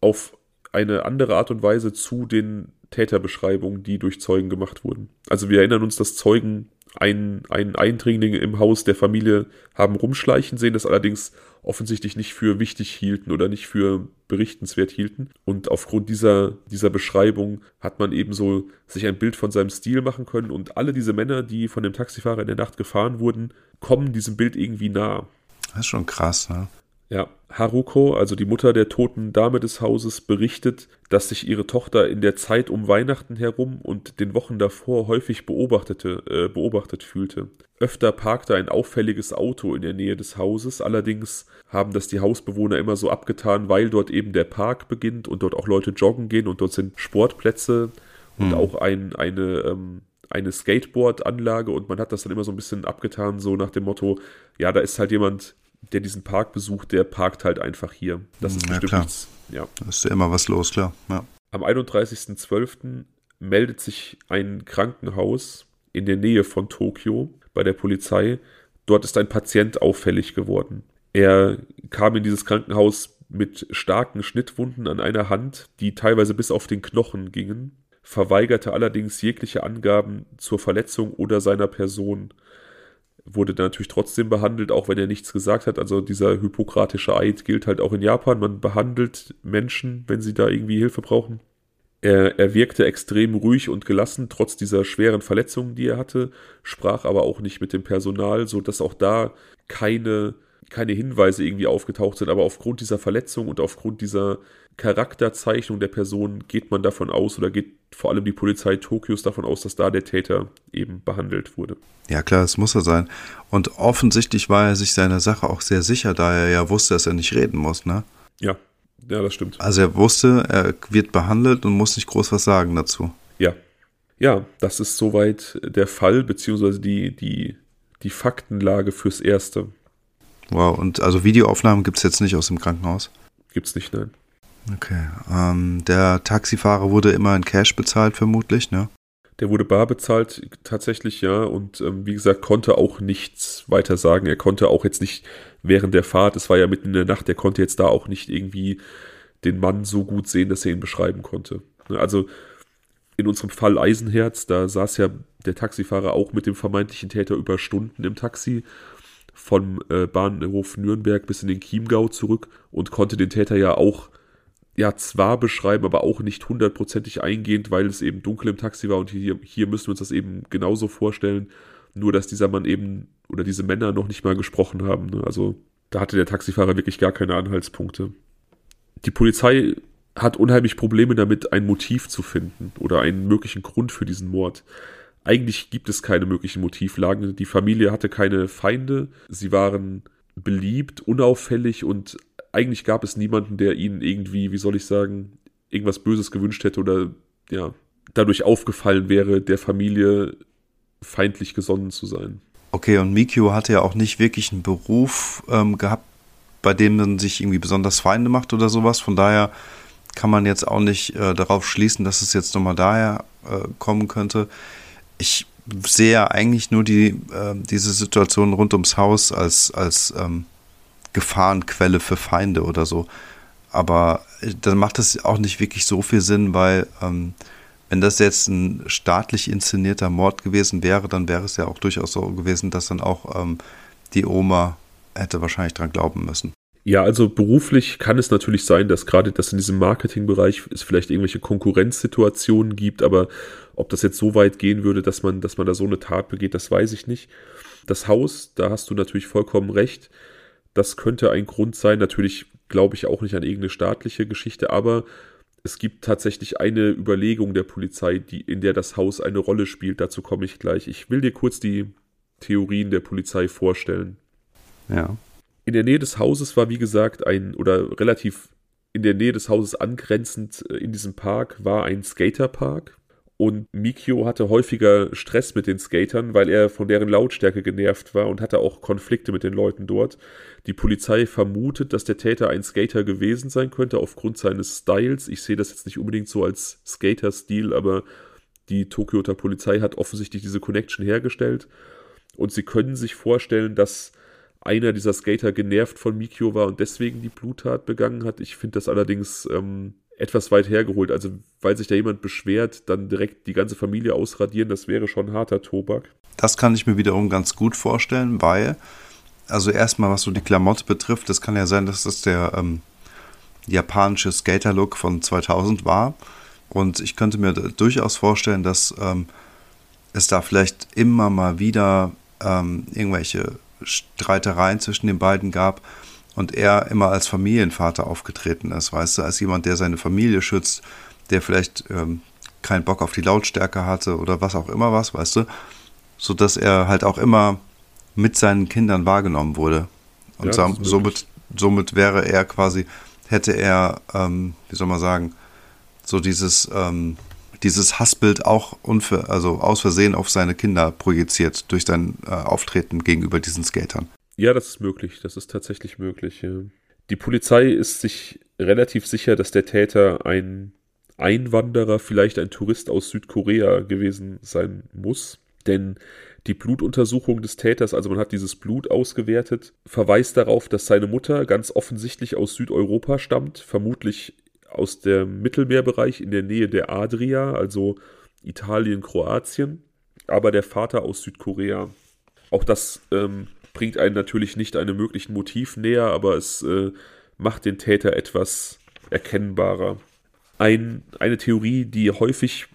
auf eine andere Art und Weise zu den Täterbeschreibungen, die durch Zeugen gemacht wurden. Also wir erinnern uns, dass Zeugen einen, einen Eindringling im Haus der Familie haben rumschleichen sehen, das allerdings offensichtlich nicht für wichtig hielten oder nicht für berichtenswert hielten. Und aufgrund dieser, dieser Beschreibung hat man ebenso sich ein Bild von seinem Stil machen können. Und alle diese Männer, die von dem Taxifahrer in der Nacht gefahren wurden, kommen diesem Bild irgendwie nah. Das ist schon krass, ne? Ja, Haruko, also die Mutter der toten Dame des Hauses, berichtet, dass sich ihre Tochter in der Zeit um Weihnachten herum und den Wochen davor häufig beobachtete, äh, beobachtet fühlte. Öfter parkte ein auffälliges Auto in der Nähe des Hauses, allerdings haben das die Hausbewohner immer so abgetan, weil dort eben der Park beginnt und dort auch Leute joggen gehen und dort sind Sportplätze und hm. auch ein, eine, ähm, eine Skateboard-Anlage und man hat das dann immer so ein bisschen abgetan, so nach dem Motto, ja, da ist halt jemand der diesen Park besucht, der parkt halt einfach hier. Das ist ja, bestimmt klar. nichts. Ja. Da ist ja immer was los, klar. Ja. Am 31.12. meldet sich ein Krankenhaus in der Nähe von Tokio bei der Polizei. Dort ist ein Patient auffällig geworden. Er kam in dieses Krankenhaus mit starken Schnittwunden an einer Hand, die teilweise bis auf den Knochen gingen, verweigerte allerdings jegliche Angaben zur Verletzung oder seiner Person wurde natürlich trotzdem behandelt, auch wenn er nichts gesagt hat. Also dieser hippokratische Eid gilt halt auch in Japan. Man behandelt Menschen, wenn sie da irgendwie Hilfe brauchen. Er, er wirkte extrem ruhig und gelassen, trotz dieser schweren Verletzungen, die er hatte, sprach aber auch nicht mit dem Personal, sodass auch da keine, keine Hinweise irgendwie aufgetaucht sind. Aber aufgrund dieser Verletzung und aufgrund dieser Charakterzeichnung der Person geht man davon aus oder geht vor allem die Polizei Tokios davon aus, dass da der Täter eben behandelt wurde. Ja klar, es muss er sein. Und offensichtlich war er sich seiner Sache auch sehr sicher, da er ja wusste, dass er nicht reden muss, ne? Ja, ja, das stimmt. Also er wusste, er wird behandelt und muss nicht groß was sagen dazu. Ja. Ja, das ist soweit der Fall, beziehungsweise die, die, die Faktenlage fürs Erste. Wow, und also Videoaufnahmen gibt es jetzt nicht aus dem Krankenhaus? Gibt's nicht, nein. Okay. Ähm, der Taxifahrer wurde immer in Cash bezahlt, vermutlich, ne? Der wurde bar bezahlt, tatsächlich, ja. Und ähm, wie gesagt, konnte auch nichts weiter sagen. Er konnte auch jetzt nicht während der Fahrt, es war ja mitten in der Nacht, er konnte jetzt da auch nicht irgendwie den Mann so gut sehen, dass er ihn beschreiben konnte. Ne, also in unserem Fall Eisenherz, da saß ja der Taxifahrer auch mit dem vermeintlichen Täter über Stunden im Taxi vom äh, Bahnhof Nürnberg bis in den Chiemgau zurück und konnte den Täter ja auch ja zwar beschreiben, aber auch nicht hundertprozentig eingehend, weil es eben dunkel im Taxi war und hier, hier müssen wir uns das eben genauso vorstellen, nur dass dieser Mann eben oder diese Männer noch nicht mal gesprochen haben. Ne? Also da hatte der Taxifahrer wirklich gar keine Anhaltspunkte. Die Polizei hat unheimlich Probleme damit, ein Motiv zu finden oder einen möglichen Grund für diesen Mord. Eigentlich gibt es keine möglichen Motivlagen. Die Familie hatte keine Feinde. Sie waren beliebt, unauffällig und eigentlich gab es niemanden, der ihnen irgendwie, wie soll ich sagen, irgendwas Böses gewünscht hätte oder ja, dadurch aufgefallen wäre, der Familie feindlich gesonnen zu sein. Okay, und Mikio hatte ja auch nicht wirklich einen Beruf ähm, gehabt, bei dem man sich irgendwie besonders Feinde macht oder sowas. Von daher kann man jetzt auch nicht äh, darauf schließen, dass es jetzt nochmal daher äh, kommen könnte. Ich sehe ja eigentlich nur die, äh, diese Situation rund ums Haus als, als ähm, Gefahrenquelle für Feinde oder so. Aber äh, dann macht es auch nicht wirklich so viel Sinn, weil ähm, wenn das jetzt ein staatlich inszenierter Mord gewesen wäre, dann wäre es ja auch durchaus so gewesen, dass dann auch ähm, die Oma hätte wahrscheinlich dran glauben müssen. Ja, also beruflich kann es natürlich sein, dass gerade das in diesem Marketingbereich es vielleicht irgendwelche Konkurrenzsituationen gibt, aber ob das jetzt so weit gehen würde, dass man, dass man da so eine Tat begeht, das weiß ich nicht. Das Haus, da hast du natürlich vollkommen recht. Das könnte ein Grund sein. Natürlich glaube ich auch nicht an irgendeine staatliche Geschichte, aber es gibt tatsächlich eine Überlegung der Polizei, die, in der das Haus eine Rolle spielt. Dazu komme ich gleich. Ich will dir kurz die Theorien der Polizei vorstellen. Ja. In der Nähe des Hauses war, wie gesagt, ein oder relativ in der Nähe des Hauses angrenzend äh, in diesem Park war ein Skaterpark. Und Mikio hatte häufiger Stress mit den Skatern, weil er von deren Lautstärke genervt war und hatte auch Konflikte mit den Leuten dort. Die Polizei vermutet, dass der Täter ein Skater gewesen sein könnte aufgrund seines Styles. Ich sehe das jetzt nicht unbedingt so als Skater-Stil, aber die Tokioter Polizei hat offensichtlich diese Connection hergestellt. Und sie können sich vorstellen, dass einer dieser Skater genervt von Mikio war und deswegen die Bluttat begangen hat. Ich finde das allerdings ähm, etwas weit hergeholt. Also, weil sich da jemand beschwert, dann direkt die ganze Familie ausradieren, das wäre schon harter Tobak. Das kann ich mir wiederum ganz gut vorstellen, weil, also erstmal, was so die Klamotte betrifft, das kann ja sein, dass das der ähm, japanische Skater-Look von 2000 war. Und ich könnte mir durchaus vorstellen, dass ähm, es da vielleicht immer mal wieder ähm, irgendwelche Streitereien zwischen den beiden gab und er immer als Familienvater aufgetreten ist, weißt du, als jemand, der seine Familie schützt, der vielleicht ähm, keinen Bock auf die Lautstärke hatte oder was auch immer was, weißt du, so dass er halt auch immer mit seinen Kindern wahrgenommen wurde. Und ja, somit, somit wäre er quasi, hätte er, ähm, wie soll man sagen, so dieses, ähm, dieses Hassbild auch unver also aus Versehen auf seine Kinder projiziert durch sein äh, Auftreten gegenüber diesen Skatern. Ja, das ist möglich. Das ist tatsächlich möglich. Ja. Die Polizei ist sich relativ sicher, dass der Täter ein Einwanderer, vielleicht ein Tourist aus Südkorea gewesen sein muss. Denn die Blutuntersuchung des Täters, also man hat dieses Blut ausgewertet, verweist darauf, dass seine Mutter ganz offensichtlich aus Südeuropa stammt, vermutlich aus dem Mittelmeerbereich in der Nähe der Adria, also Italien, Kroatien, aber der Vater aus Südkorea. Auch das ähm, bringt einen natürlich nicht einem möglichen Motiv näher, aber es äh, macht den Täter etwas erkennbarer. Ein, eine Theorie, die häufig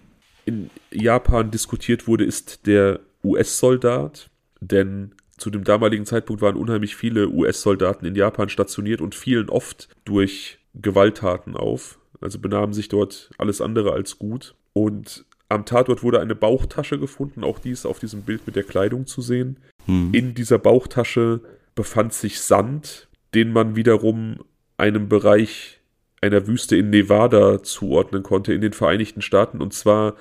in Japan diskutiert wurde, ist der US-Soldat, denn zu dem damaligen Zeitpunkt waren unheimlich viele US-Soldaten in Japan stationiert und fielen oft durch Gewalttaten auf, also benahmen sich dort alles andere als gut. Und am Tatort wurde eine Bauchtasche gefunden, auch dies auf diesem Bild mit der Kleidung zu sehen. Hm. In dieser Bauchtasche befand sich Sand, den man wiederum einem Bereich einer Wüste in Nevada zuordnen konnte in den Vereinigten Staaten und zwar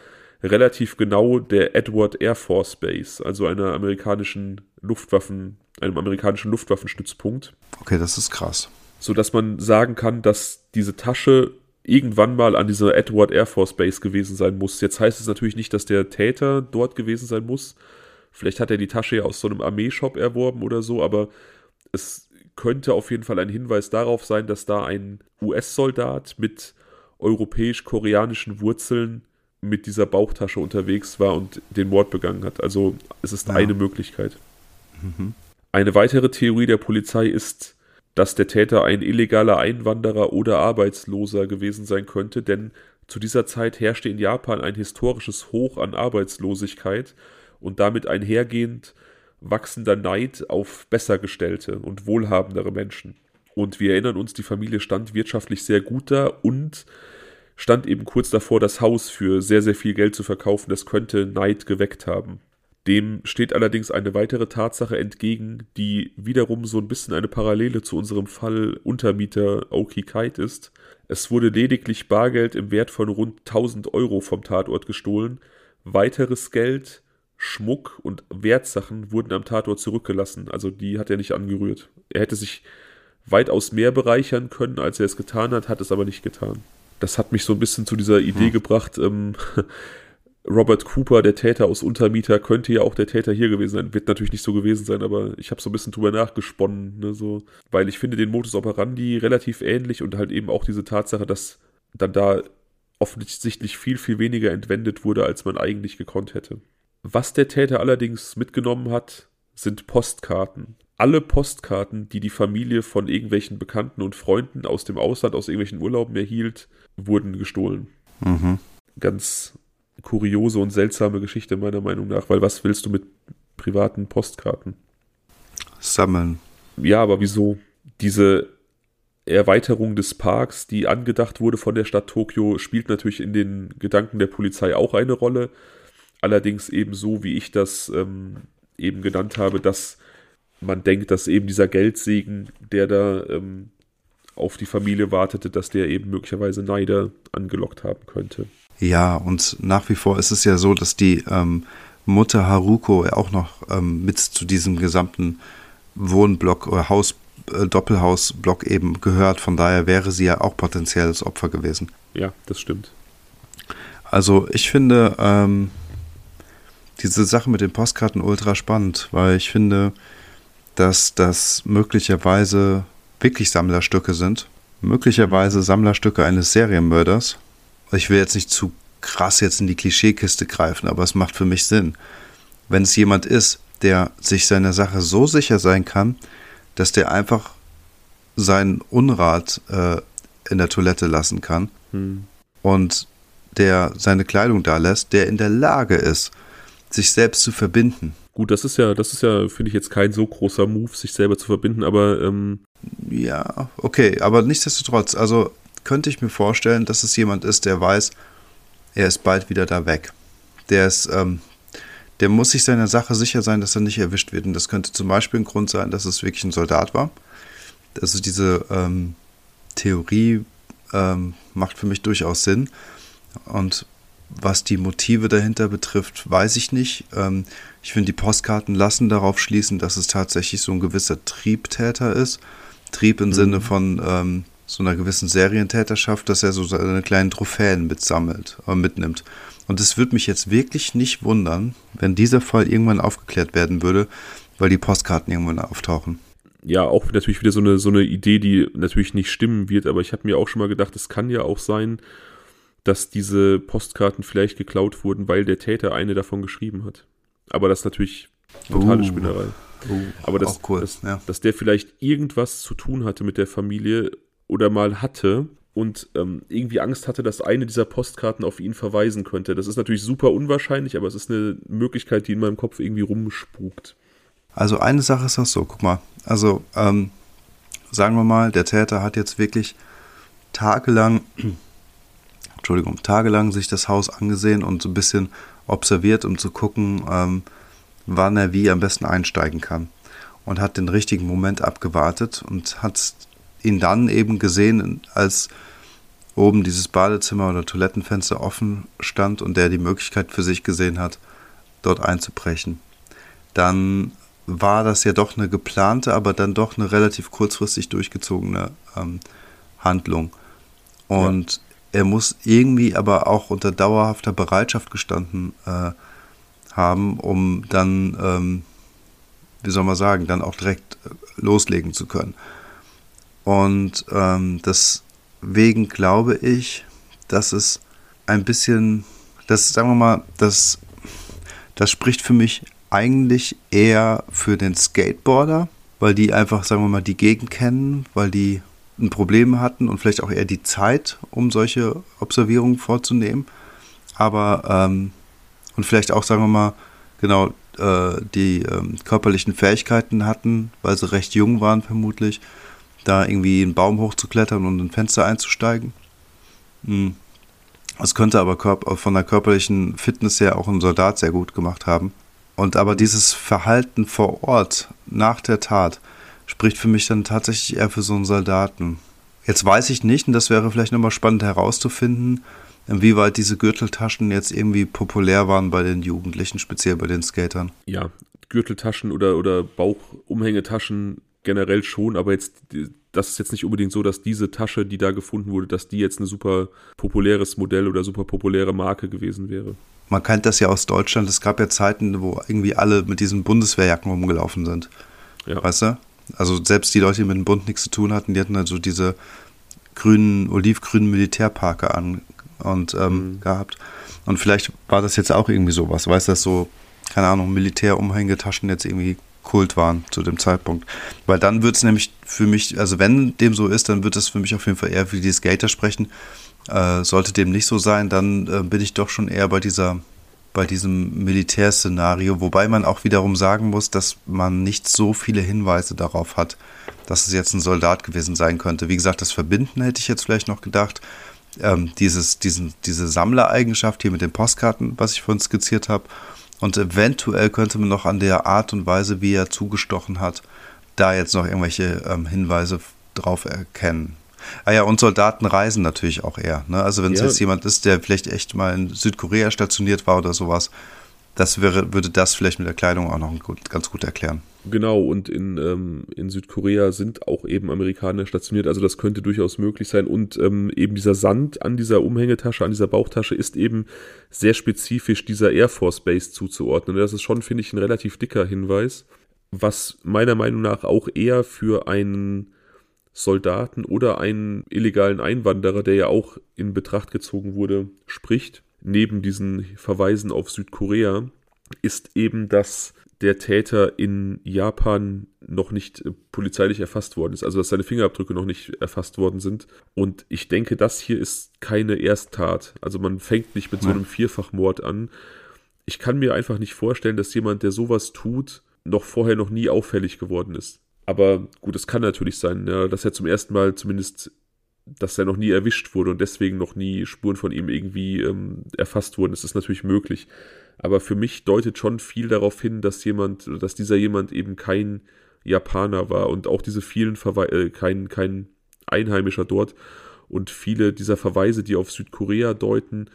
relativ genau der Edward Air Force Base, also einer amerikanischen Luftwaffen, einem amerikanischen Luftwaffenstützpunkt. Okay, das ist krass. So dass man sagen kann, dass diese Tasche irgendwann mal an dieser Edward Air Force Base gewesen sein muss. Jetzt heißt es natürlich nicht, dass der Täter dort gewesen sein muss, Vielleicht hat er die Tasche ja aus so einem Armeeshop erworben oder so, aber es könnte auf jeden Fall ein Hinweis darauf sein, dass da ein US-Soldat mit europäisch-koreanischen Wurzeln mit dieser Bauchtasche unterwegs war und den Mord begangen hat. Also es ist ja. eine Möglichkeit. Mhm. Eine weitere Theorie der Polizei ist, dass der Täter ein illegaler Einwanderer oder Arbeitsloser gewesen sein könnte, denn zu dieser Zeit herrschte in Japan ein historisches Hoch an Arbeitslosigkeit und damit einhergehend wachsender Neid auf Bessergestellte und wohlhabendere Menschen. Und wir erinnern uns, die Familie stand wirtschaftlich sehr gut da und stand eben kurz davor, das Haus für sehr, sehr viel Geld zu verkaufen. Das könnte Neid geweckt haben. Dem steht allerdings eine weitere Tatsache entgegen, die wiederum so ein bisschen eine Parallele zu unserem Fall Untermieter Aoki Kite ist. Es wurde lediglich Bargeld im Wert von rund 1000 Euro vom Tatort gestohlen. Weiteres Geld, Schmuck und Wertsachen wurden am Tatort zurückgelassen. Also die hat er nicht angerührt. Er hätte sich weitaus mehr bereichern können, als er es getan hat, hat es aber nicht getan. Das hat mich so ein bisschen zu dieser Idee hm. gebracht, ähm, Robert Cooper, der Täter aus Untermieter, könnte ja auch der Täter hier gewesen sein. Wird natürlich nicht so gewesen sein, aber ich habe so ein bisschen drüber nachgesponnen, ne, so. Weil ich finde den Modus operandi relativ ähnlich und halt eben auch diese Tatsache, dass dann da offensichtlich viel, viel weniger entwendet wurde, als man eigentlich gekonnt hätte. Was der Täter allerdings mitgenommen hat, sind Postkarten. Alle Postkarten, die die Familie von irgendwelchen Bekannten und Freunden aus dem Ausland, aus irgendwelchen Urlauben erhielt, wurden gestohlen. Mhm. Ganz kuriose und seltsame Geschichte meiner Meinung nach, weil was willst du mit privaten Postkarten? Sammeln. Ja, aber wieso? Diese Erweiterung des Parks, die angedacht wurde von der Stadt Tokio, spielt natürlich in den Gedanken der Polizei auch eine Rolle. Allerdings eben so, wie ich das ähm, eben genannt habe, dass man denkt, dass eben dieser Geldsegen, der da ähm, auf die Familie wartete, dass der eben möglicherweise Neider angelockt haben könnte. Ja, und nach wie vor ist es ja so, dass die ähm, Mutter Haruko auch noch ähm, mit zu diesem gesamten Wohnblock oder Haus, äh, Doppelhausblock eben gehört. Von daher wäre sie ja auch potenzielles Opfer gewesen. Ja, das stimmt. Also ich finde ähm, diese Sache mit den Postkarten ultra spannend, weil ich finde, dass das möglicherweise wirklich Sammlerstücke sind. Möglicherweise Sammlerstücke eines Serienmörders ich will jetzt nicht zu krass jetzt in die Klischeekiste greifen, aber es macht für mich Sinn. Wenn es jemand ist, der sich seiner Sache so sicher sein kann, dass der einfach seinen Unrat äh, in der Toilette lassen kann hm. und der seine Kleidung da lässt, der in der Lage ist, sich selbst zu verbinden. Gut, das ist ja, das ist ja, finde ich jetzt kein so großer Move, sich selber zu verbinden, aber ähm ja, okay, aber nichtsdestotrotz, also könnte ich mir vorstellen, dass es jemand ist, der weiß, er ist bald wieder da weg. Der ist, ähm, der muss sich seiner Sache sicher sein, dass er nicht erwischt wird. Und das könnte zum Beispiel ein Grund sein, dass es wirklich ein Soldat war. Also diese ähm, Theorie ähm, macht für mich durchaus Sinn. Und was die Motive dahinter betrifft, weiß ich nicht. Ähm, ich finde, die Postkarten lassen darauf schließen, dass es tatsächlich so ein gewisser Triebtäter ist. Trieb im mhm. Sinne von, ähm, so einer gewissen Serientäterschaft, dass er so seine kleinen Trophäen mitsammelt, äh, mitnimmt. Und es würde mich jetzt wirklich nicht wundern, wenn dieser Fall irgendwann aufgeklärt werden würde, weil die Postkarten irgendwann auftauchen. Ja, auch natürlich wieder so eine, so eine Idee, die natürlich nicht stimmen wird, aber ich habe mir auch schon mal gedacht, es kann ja auch sein, dass diese Postkarten vielleicht geklaut wurden, weil der Täter eine davon geschrieben hat. Aber das ist natürlich totale uh, Spinnerei. Uh, aber dass, cool, dass, ja. dass der vielleicht irgendwas zu tun hatte mit der Familie oder mal hatte und ähm, irgendwie Angst hatte, dass eine dieser Postkarten auf ihn verweisen könnte. Das ist natürlich super unwahrscheinlich, aber es ist eine Möglichkeit, die in meinem Kopf irgendwie rumspukt. Also eine Sache ist auch so, guck mal, also ähm, sagen wir mal, der Täter hat jetzt wirklich tagelang, Entschuldigung, tagelang sich das Haus angesehen und so ein bisschen observiert, um zu gucken, ähm, wann er wie am besten einsteigen kann. Und hat den richtigen Moment abgewartet und hat ihn dann eben gesehen, als oben dieses Badezimmer oder Toilettenfenster offen stand und der die Möglichkeit für sich gesehen hat, dort einzubrechen. Dann war das ja doch eine geplante, aber dann doch eine relativ kurzfristig durchgezogene ähm, Handlung. Und ja. er muss irgendwie aber auch unter dauerhafter Bereitschaft gestanden äh, haben, um dann, ähm, wie soll man sagen, dann auch direkt äh, loslegen zu können. Und ähm, deswegen glaube ich, dass es ein bisschen, das sagen wir mal, das, das spricht für mich eigentlich eher für den Skateboarder, weil die einfach, sagen wir mal, die Gegend kennen, weil die ein Problem hatten und vielleicht auch eher die Zeit, um solche Observierungen vorzunehmen. Aber, ähm, und vielleicht auch, sagen wir mal, genau, äh, die ähm, körperlichen Fähigkeiten hatten, weil sie recht jung waren vermutlich da irgendwie einen Baum hochzuklettern und ein Fenster einzusteigen. Hm. Das könnte aber von der körperlichen Fitness her auch ein Soldat sehr gut gemacht haben. Und aber dieses Verhalten vor Ort nach der Tat spricht für mich dann tatsächlich eher für so einen Soldaten. Jetzt weiß ich nicht, und das wäre vielleicht nochmal spannend herauszufinden, inwieweit diese Gürteltaschen jetzt irgendwie populär waren bei den Jugendlichen, speziell bei den Skatern. Ja, Gürteltaschen oder, oder Bauchumhängetaschen generell schon, aber jetzt, das ist jetzt nicht unbedingt so, dass diese Tasche, die da gefunden wurde, dass die jetzt ein super populäres Modell oder super populäre Marke gewesen wäre. Man kennt das ja aus Deutschland. Es gab ja Zeiten, wo irgendwie alle mit diesen Bundeswehrjacken rumgelaufen sind. Ja. Weißt du? Also selbst die Leute, die mit dem Bund nichts zu tun hatten, die hatten also diese grünen, olivgrünen Militärparker an und ähm, mhm. gehabt. Und vielleicht war das jetzt auch irgendwie sowas, weißt du, dass so, keine Ahnung, Militärumhängetaschen jetzt irgendwie Kult waren zu dem Zeitpunkt. Weil dann wird es nämlich für mich, also wenn dem so ist, dann wird es für mich auf jeden Fall eher wie die Skater sprechen. Äh, sollte dem nicht so sein, dann äh, bin ich doch schon eher bei dieser, bei diesem Militärszenario, wobei man auch wiederum sagen muss, dass man nicht so viele Hinweise darauf hat, dass es jetzt ein Soldat gewesen sein könnte. Wie gesagt, das Verbinden hätte ich jetzt vielleicht noch gedacht. Ähm, dieses, diesen, diese Sammlereigenschaft hier mit den Postkarten, was ich vorhin skizziert habe. Und eventuell könnte man noch an der Art und Weise, wie er zugestochen hat, da jetzt noch irgendwelche ähm, Hinweise drauf erkennen. Ah ja, und Soldaten reisen natürlich auch eher. Ne? Also wenn es ja. jetzt jemand ist, der vielleicht echt mal in Südkorea stationiert war oder sowas, das wäre, würde das vielleicht mit der Kleidung auch noch gut, ganz gut erklären. Genau, und in, ähm, in Südkorea sind auch eben Amerikaner stationiert, also das könnte durchaus möglich sein. Und ähm, eben dieser Sand an dieser Umhängetasche, an dieser Bauchtasche ist eben sehr spezifisch dieser Air Force Base zuzuordnen. Das ist schon, finde ich, ein relativ dicker Hinweis, was meiner Meinung nach auch eher für einen Soldaten oder einen illegalen Einwanderer, der ja auch in Betracht gezogen wurde, spricht. Neben diesen Verweisen auf Südkorea ist eben, dass der Täter in Japan noch nicht äh, polizeilich erfasst worden ist, also dass seine Fingerabdrücke noch nicht erfasst worden sind. Und ich denke, das hier ist keine Ersttat. Also man fängt nicht mit so einem Vierfachmord an. Ich kann mir einfach nicht vorstellen, dass jemand, der sowas tut, noch vorher noch nie auffällig geworden ist. Aber gut, es kann natürlich sein, ja, dass er zum ersten Mal zumindest, dass er noch nie erwischt wurde und deswegen noch nie Spuren von ihm irgendwie ähm, erfasst wurden. Das ist natürlich möglich. Aber für mich deutet schon viel darauf hin, dass jemand, dass dieser jemand eben kein Japaner war und auch diese vielen Verweise, äh, kein, kein Einheimischer dort. Und viele dieser Verweise, die auf Südkorea deuten,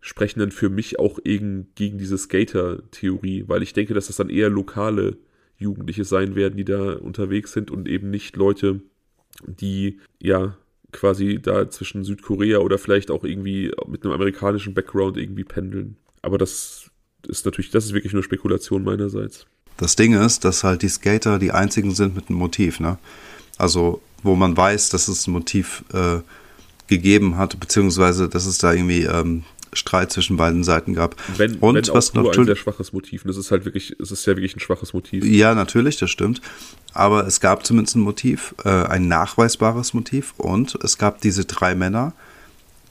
sprechen dann für mich auch gegen, gegen diese Skater-Theorie, weil ich denke, dass das dann eher lokale Jugendliche sein werden, die da unterwegs sind und eben nicht Leute, die ja quasi da zwischen Südkorea oder vielleicht auch irgendwie mit einem amerikanischen Background irgendwie pendeln. Aber das ist natürlich, das ist wirklich nur Spekulation meinerseits. Das Ding ist, dass halt die Skater die einzigen sind mit einem Motiv, ne? Also, wo man weiß, dass es ein Motiv äh, gegeben hat, beziehungsweise dass es da irgendwie ähm, Streit zwischen beiden Seiten gab. Wenn, und wenn was noch ein sehr schwaches Motiv. Und das ist halt wirklich, es ist ja wirklich ein schwaches Motiv. Ja, natürlich, das stimmt. Aber es gab zumindest ein Motiv, äh, ein nachweisbares Motiv. Und es gab diese drei Männer,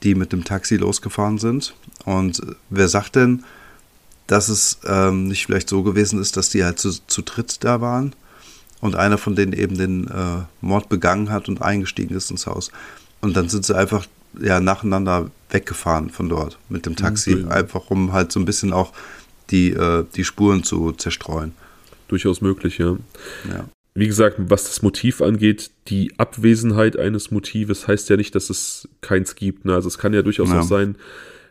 die mit dem Taxi losgefahren sind. Und wer sagt denn, dass es ähm, nicht vielleicht so gewesen ist, dass die halt zu, zu dritt da waren und einer von denen eben den äh, Mord begangen hat und eingestiegen ist ins Haus. Und dann sind sie einfach ja nacheinander weggefahren von dort mit dem Taxi, mhm. einfach um halt so ein bisschen auch die, äh, die Spuren zu zerstreuen. Durchaus möglich, ja. ja. Wie gesagt, was das Motiv angeht, die Abwesenheit eines Motives heißt ja nicht, dass es keins gibt. Ne? Also es kann ja durchaus ja. auch sein,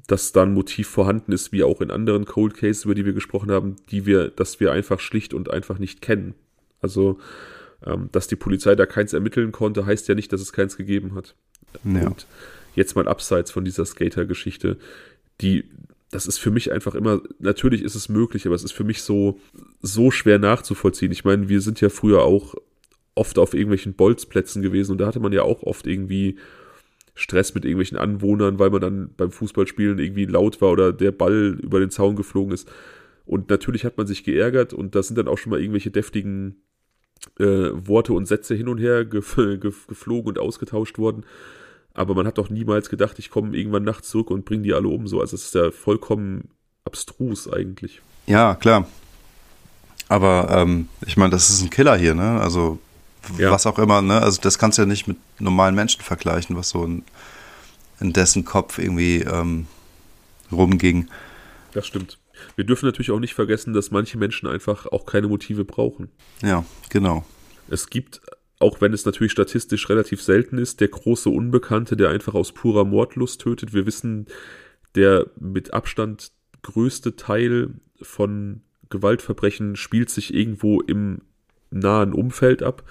dass da ein Motiv vorhanden ist, wie auch in anderen Cold Cases, über die wir gesprochen haben, die wir, dass wir einfach schlicht und einfach nicht kennen. Also, ähm, dass die Polizei da keins ermitteln konnte, heißt ja nicht, dass es keins gegeben hat. Ja. Und jetzt mal abseits von dieser Skater-Geschichte, die, das ist für mich einfach immer, natürlich ist es möglich, aber es ist für mich so, so schwer nachzuvollziehen. Ich meine, wir sind ja früher auch oft auf irgendwelchen Bolzplätzen gewesen und da hatte man ja auch oft irgendwie Stress mit irgendwelchen Anwohnern, weil man dann beim Fußballspielen irgendwie laut war oder der Ball über den Zaun geflogen ist. Und natürlich hat man sich geärgert und da sind dann auch schon mal irgendwelche deftigen äh, Worte und Sätze hin und her gef geflogen und ausgetauscht worden. Aber man hat doch niemals gedacht, ich komme irgendwann nachts zurück und bringe die alle um. So, also es ist ja vollkommen abstrus eigentlich. Ja, klar. Aber ähm, ich meine, das ist ein Killer hier, ne? Also ja. was auch immer, ne? Also das kannst du ja nicht mit normalen Menschen vergleichen, was so in, in dessen Kopf irgendwie ähm, rumging. Das stimmt. Wir dürfen natürlich auch nicht vergessen, dass manche Menschen einfach auch keine Motive brauchen. Ja, genau. Es gibt, auch wenn es natürlich statistisch relativ selten ist, der große Unbekannte, der einfach aus purer Mordlust tötet. Wir wissen, der mit Abstand größte Teil von Gewaltverbrechen spielt sich irgendwo im nahen Umfeld ab.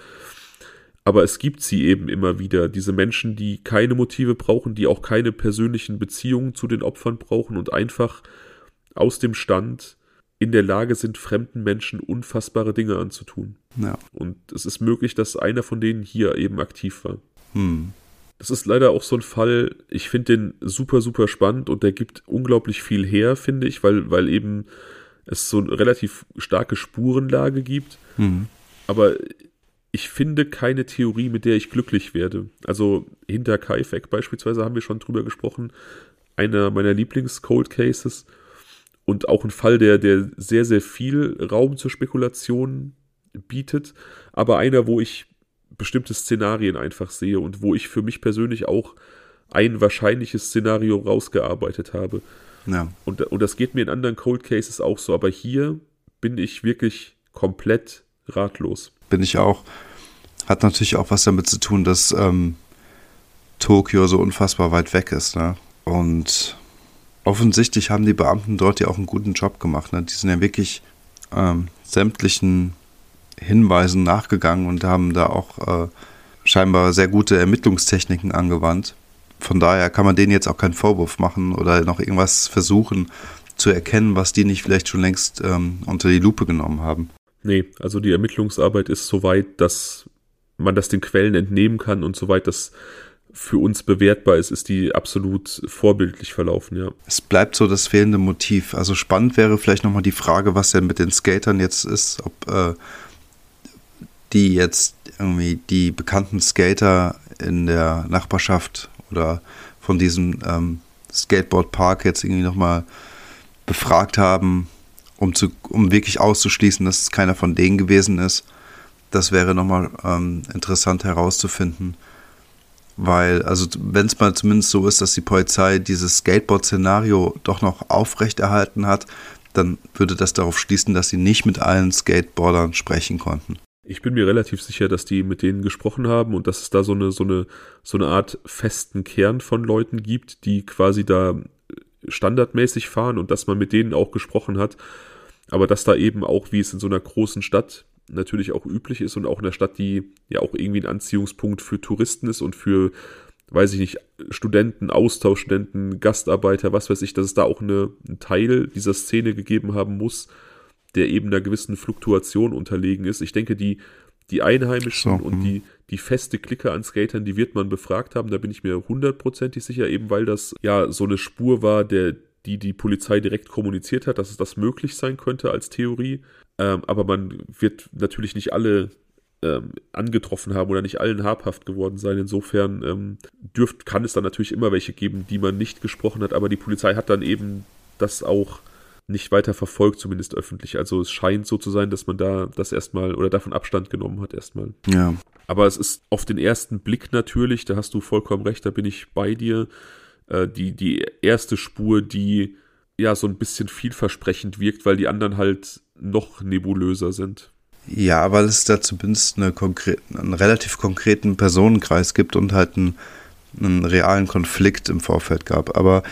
Aber es gibt sie eben immer wieder, diese Menschen, die keine Motive brauchen, die auch keine persönlichen Beziehungen zu den Opfern brauchen und einfach aus dem Stand in der Lage sind, fremden Menschen unfassbare Dinge anzutun. Ja. Und es ist möglich, dass einer von denen hier eben aktiv war. Hm. Das ist leider auch so ein Fall, ich finde den super, super spannend und der gibt unglaublich viel her, finde ich, weil, weil eben es so eine relativ starke Spurenlage gibt. Hm. Aber ich finde keine Theorie, mit der ich glücklich werde. Also hinter Kaifek beispielsweise haben wir schon drüber gesprochen. Einer meiner Lieblings-Cold Cases und auch ein Fall, der, der sehr, sehr viel Raum zur Spekulation bietet, aber einer, wo ich bestimmte Szenarien einfach sehe und wo ich für mich persönlich auch ein wahrscheinliches Szenario rausgearbeitet habe. Ja. Und, und das geht mir in anderen Cold Cases auch so, aber hier bin ich wirklich komplett ratlos. Bin ich auch. Hat natürlich auch was damit zu tun, dass ähm, Tokio so unfassbar weit weg ist. Ne? Und offensichtlich haben die Beamten dort ja auch einen guten Job gemacht. Ne? Die sind ja wirklich ähm, sämtlichen Hinweisen nachgegangen und haben da auch äh, scheinbar sehr gute Ermittlungstechniken angewandt. Von daher kann man denen jetzt auch keinen Vorwurf machen oder noch irgendwas versuchen zu erkennen, was die nicht vielleicht schon längst ähm, unter die Lupe genommen haben. Nee, also die Ermittlungsarbeit ist so weit, dass man das den Quellen entnehmen kann und soweit das für uns bewertbar ist, ist die absolut vorbildlich verlaufen, ja. Es bleibt so das fehlende Motiv. Also spannend wäre vielleicht nochmal die Frage, was denn mit den Skatern jetzt ist, ob äh, die jetzt irgendwie die bekannten Skater in der Nachbarschaft oder von diesem ähm, Skateboardpark jetzt irgendwie nochmal befragt haben, um, zu, um wirklich auszuschließen, dass es keiner von denen gewesen ist. Das wäre nochmal ähm, interessant herauszufinden. Weil, also wenn es mal zumindest so ist, dass die Polizei dieses Skateboard-Szenario doch noch aufrechterhalten hat, dann würde das darauf schließen, dass sie nicht mit allen Skateboardern sprechen konnten. Ich bin mir relativ sicher, dass die mit denen gesprochen haben und dass es da so eine, so eine, so eine Art festen Kern von Leuten gibt, die quasi da standardmäßig fahren und dass man mit denen auch gesprochen hat. Aber dass da eben auch, wie es in so einer großen Stadt natürlich auch üblich ist und auch in der Stadt, die ja auch irgendwie ein Anziehungspunkt für Touristen ist und für, weiß ich nicht, Studenten, Austauschstudenten, Gastarbeiter, was weiß ich, dass es da auch eine, einen Teil dieser Szene gegeben haben muss, der eben einer gewissen Fluktuation unterlegen ist. Ich denke, die, die Einheimischen so, und die, die feste Clique an Skatern, die wird man befragt haben, da bin ich mir hundertprozentig sicher, eben weil das ja so eine Spur war, der, die die Polizei direkt kommuniziert hat, dass es das möglich sein könnte als Theorie. Ähm, aber man wird natürlich nicht alle ähm, angetroffen haben oder nicht allen habhaft geworden sein. Insofern ähm, dürft, kann es dann natürlich immer welche geben, die man nicht gesprochen hat, aber die Polizei hat dann eben das auch nicht weiter verfolgt, zumindest öffentlich. Also es scheint so zu sein, dass man da das erstmal oder davon Abstand genommen hat erstmal. Ja. Aber es ist auf den ersten Blick natürlich, da hast du vollkommen recht, da bin ich bei dir, äh, die, die erste Spur, die ja so ein bisschen vielversprechend wirkt, weil die anderen halt noch nebulöser sind. Ja, weil es da zumindest eine einen relativ konkreten Personenkreis gibt und halt einen, einen realen Konflikt im Vorfeld gab. Aber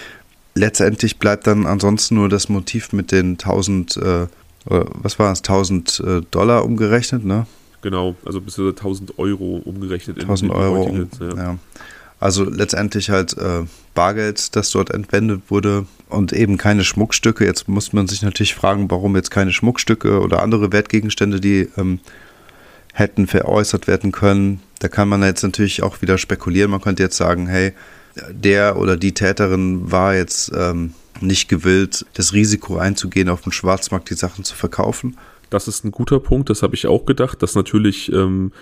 letztendlich bleibt dann ansonsten nur das Motiv mit den 1000, äh, was war es, 1000 äh, Dollar umgerechnet, ne? Genau, also bis zu 1000 Euro umgerechnet. 1000 Euro, um, ja. ja. Also letztendlich halt äh, Bargeld, das dort entwendet wurde und eben keine Schmuckstücke. Jetzt muss man sich natürlich fragen, warum jetzt keine Schmuckstücke oder andere Wertgegenstände, die ähm, hätten veräußert werden können. Da kann man jetzt natürlich auch wieder spekulieren. Man könnte jetzt sagen, hey, der oder die Täterin war jetzt ähm, nicht gewillt, das Risiko einzugehen, auf dem Schwarzmarkt die Sachen zu verkaufen. Das ist ein guter Punkt, das habe ich auch gedacht, dass natürlich ähm,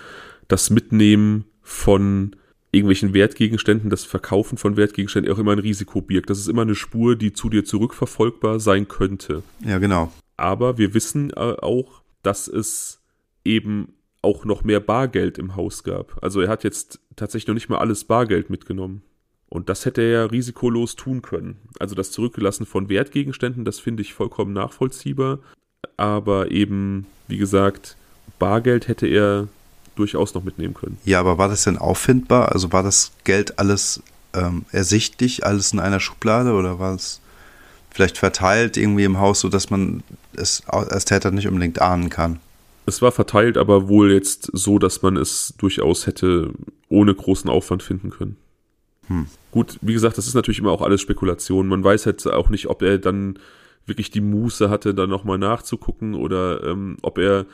das Mitnehmen von irgendwelchen Wertgegenständen, das Verkaufen von Wertgegenständen auch immer ein Risiko birgt. Das ist immer eine Spur, die zu dir zurückverfolgbar sein könnte. Ja, genau. Aber wir wissen äh, auch, dass es eben auch noch mehr Bargeld im Haus gab. Also er hat jetzt tatsächlich noch nicht mal alles Bargeld mitgenommen. Und das hätte er ja risikolos tun können. Also das Zurückgelassen von Wertgegenständen, das finde ich vollkommen nachvollziehbar. Aber eben, wie gesagt, Bargeld hätte er durchaus noch mitnehmen können. Ja, aber war das denn auffindbar? Also war das Geld alles ähm, ersichtlich, alles in einer Schublade oder war es vielleicht verteilt irgendwie im Haus, sodass man es als Täter nicht unbedingt ahnen kann? Es war verteilt, aber wohl jetzt so, dass man es durchaus hätte ohne großen Aufwand finden können. Hm. Gut, wie gesagt, das ist natürlich immer auch alles Spekulation. Man weiß halt auch nicht, ob er dann wirklich die Muße hatte, da nochmal nachzugucken oder ähm, ob er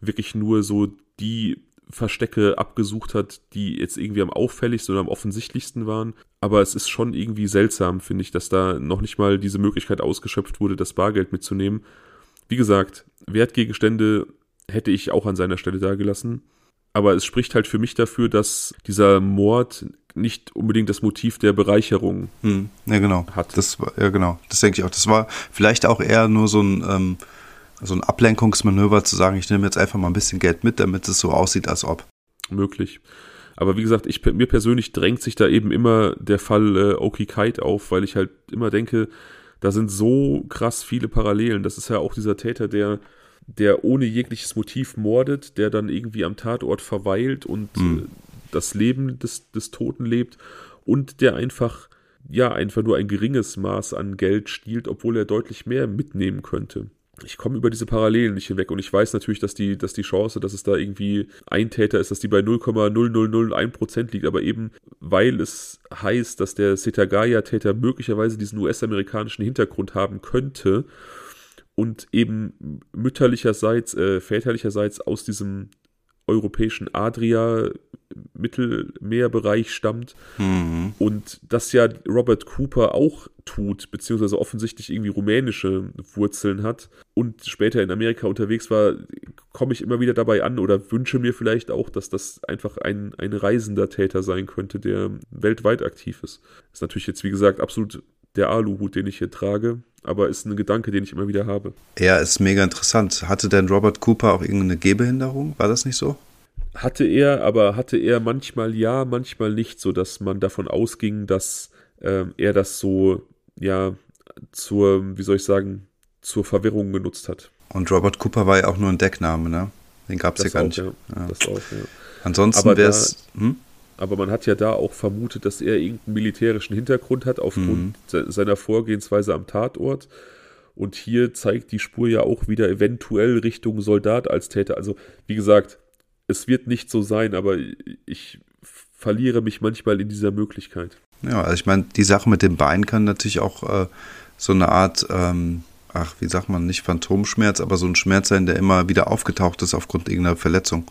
wirklich nur so die Verstecke abgesucht hat, die jetzt irgendwie am auffälligsten oder am offensichtlichsten waren. Aber es ist schon irgendwie seltsam, finde ich, dass da noch nicht mal diese Möglichkeit ausgeschöpft wurde, das Bargeld mitzunehmen. Wie gesagt, Wertgegenstände hätte ich auch an seiner Stelle da gelassen. Aber es spricht halt für mich dafür, dass dieser Mord nicht unbedingt das Motiv der Bereicherung hm, ja, genau. hat. Das war, ja, genau. Das denke ich auch. Das war vielleicht auch eher nur so ein, ähm, so ein Ablenkungsmanöver zu sagen, ich nehme jetzt einfach mal ein bisschen Geld mit, damit es so aussieht, als ob. Möglich. Aber wie gesagt, ich, mir persönlich drängt sich da eben immer der Fall äh, Oki Kite auf, weil ich halt immer denke, da sind so krass viele Parallelen. Das ist ja auch dieser Täter, der der ohne jegliches Motiv mordet, der dann irgendwie am Tatort verweilt und mhm. das Leben des, des Toten lebt und der einfach, ja, einfach nur ein geringes Maß an Geld stiehlt, obwohl er deutlich mehr mitnehmen könnte. Ich komme über diese Parallelen nicht hinweg und ich weiß natürlich, dass die, dass die Chance, dass es da irgendwie ein Täter ist, dass die bei 0,0001% liegt, aber eben weil es heißt, dass der Setagaya-Täter möglicherweise diesen US-amerikanischen Hintergrund haben könnte und eben mütterlicherseits, äh, väterlicherseits aus diesem europäischen Adria Mittelmeerbereich stammt mhm. und das ja Robert Cooper auch tut, beziehungsweise offensichtlich irgendwie rumänische Wurzeln hat und später in Amerika unterwegs war, komme ich immer wieder dabei an oder wünsche mir vielleicht auch, dass das einfach ein, ein reisender Täter sein könnte, der weltweit aktiv ist. Ist natürlich jetzt, wie gesagt, absolut der Aluhut, den ich hier trage, aber ist ein Gedanke, den ich immer wieder habe. Ja, ist mega interessant. Hatte denn Robert Cooper auch irgendeine Gehbehinderung? War das nicht so? Hatte er, aber hatte er manchmal ja, manchmal nicht, so dass man davon ausging, dass äh, er das so, ja, zur, wie soll ich sagen, zur Verwirrung genutzt hat. Und Robert Cooper war ja auch nur ein Deckname, ne? Den gab es ja gar nicht. Ja. Ja. Das auch, ja. Ansonsten wäre es. Hm? Aber man hat ja da auch vermutet, dass er irgendeinen militärischen Hintergrund hat aufgrund mhm. seiner Vorgehensweise am Tatort. Und hier zeigt die Spur ja auch wieder eventuell Richtung Soldat als Täter. Also, wie gesagt, es wird nicht so sein, aber ich verliere mich manchmal in dieser Möglichkeit. Ja, also ich meine, die Sache mit dem Bein kann natürlich auch äh, so eine Art, ähm, ach, wie sagt man, nicht Phantomschmerz, aber so ein Schmerz sein, der immer wieder aufgetaucht ist aufgrund irgendeiner Verletzung.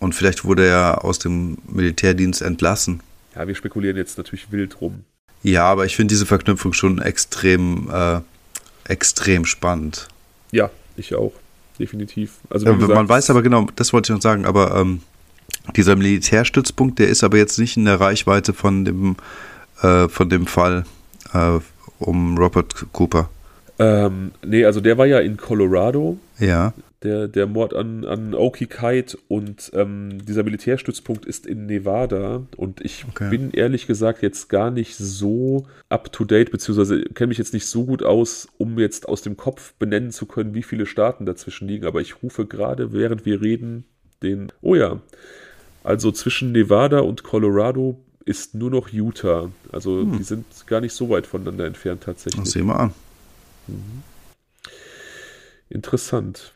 Und vielleicht wurde er aus dem Militärdienst entlassen. Ja, wir spekulieren jetzt natürlich wild rum. Ja, aber ich finde diese Verknüpfung schon extrem, äh, extrem spannend. Ja, ich auch. Definitiv. Also, ja, gesagt, man weiß aber genau, das wollte ich noch sagen, aber ähm, dieser Militärstützpunkt, der ist aber jetzt nicht in der Reichweite von dem, äh, von dem Fall äh, um Robert Cooper. Ähm, nee, also der war ja in Colorado. Ja der, der Mord an, an Oki Kite und ähm, dieser Militärstützpunkt ist in Nevada und ich okay. bin ehrlich gesagt jetzt gar nicht so up to date, beziehungsweise kenne mich jetzt nicht so gut aus, um jetzt aus dem Kopf benennen zu können, wie viele Staaten dazwischen liegen, aber ich rufe gerade, während wir reden, den, oh ja, also zwischen Nevada und Colorado ist nur noch Utah. Also hm. die sind gar nicht so weit voneinander entfernt tatsächlich. Das sehen wir an. Mhm. Interessant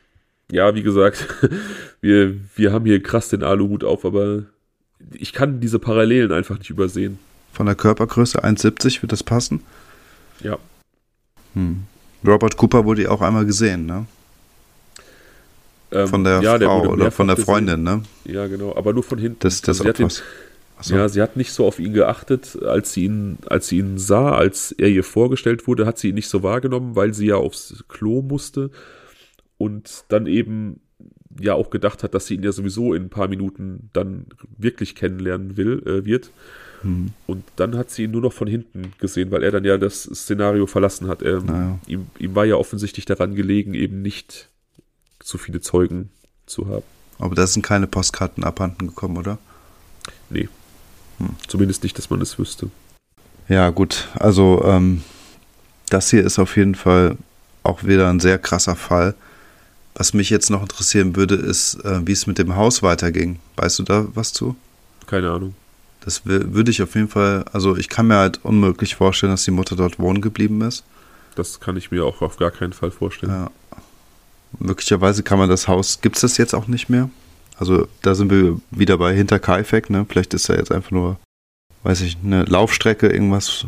ja, wie gesagt, wir, wir haben hier krass den Aluhut auf, aber ich kann diese Parallelen einfach nicht übersehen. Von der Körpergröße 1,70 wird das passen? Ja. Hm. Robert Cooper wurde ja auch einmal gesehen, ne? Ähm, von der ja, Frau der oder von der Freundin, gesehen. ne? Ja, genau, aber nur von hinten. Das, das also sie, so. ja, sie hat nicht so auf ihn geachtet, als sie ihn, als sie ihn sah, als er ihr vorgestellt wurde, hat sie ihn nicht so wahrgenommen, weil sie ja aufs Klo musste und dann eben ja auch gedacht hat, dass sie ihn ja sowieso in ein paar Minuten dann wirklich kennenlernen will, äh, wird. Mhm. Und dann hat sie ihn nur noch von hinten gesehen, weil er dann ja das Szenario verlassen hat. Er, naja. ihm, ihm war ja offensichtlich daran gelegen, eben nicht so viele Zeugen zu haben. Aber da sind keine Postkarten abhanden gekommen, oder? Nee. Hm. Zumindest nicht, dass man es wüsste. Ja, gut. Also, ähm, das hier ist auf jeden Fall auch wieder ein sehr krasser Fall. Was mich jetzt noch interessieren würde, ist, äh, wie es mit dem Haus weiterging. Weißt du da was zu? Keine Ahnung. Das würde ich auf jeden Fall, also ich kann mir halt unmöglich vorstellen, dass die Mutter dort wohnen geblieben ist. Das kann ich mir auch auf gar keinen Fall vorstellen. Ja. Möglicherweise kann man das Haus, gibt es das jetzt auch nicht mehr? Also da sind wir wieder bei Hinterkaifeck, ne? Vielleicht ist da jetzt einfach nur, weiß ich, eine Laufstrecke, irgendwas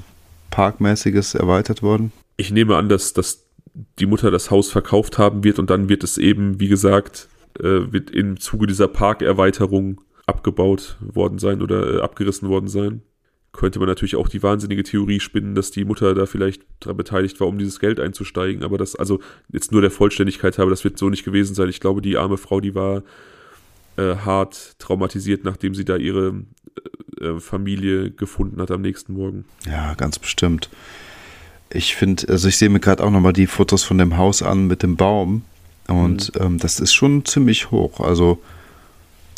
Parkmäßiges erweitert worden. Ich nehme an, dass, dass die Mutter das Haus verkauft haben wird und dann wird es eben, wie gesagt, äh, wird im Zuge dieser Parkerweiterung abgebaut worden sein oder äh, abgerissen worden sein. Könnte man natürlich auch die wahnsinnige Theorie spinnen, dass die Mutter da vielleicht daran beteiligt war, um dieses Geld einzusteigen. Aber das, also jetzt nur der Vollständigkeit habe, das wird so nicht gewesen sein. Ich glaube, die arme Frau, die war äh, hart traumatisiert, nachdem sie da ihre äh, äh Familie gefunden hat am nächsten Morgen. Ja, ganz bestimmt. Ich finde, also ich sehe mir gerade auch nochmal die Fotos von dem Haus an mit dem Baum. Und mhm. ähm, das ist schon ziemlich hoch. Also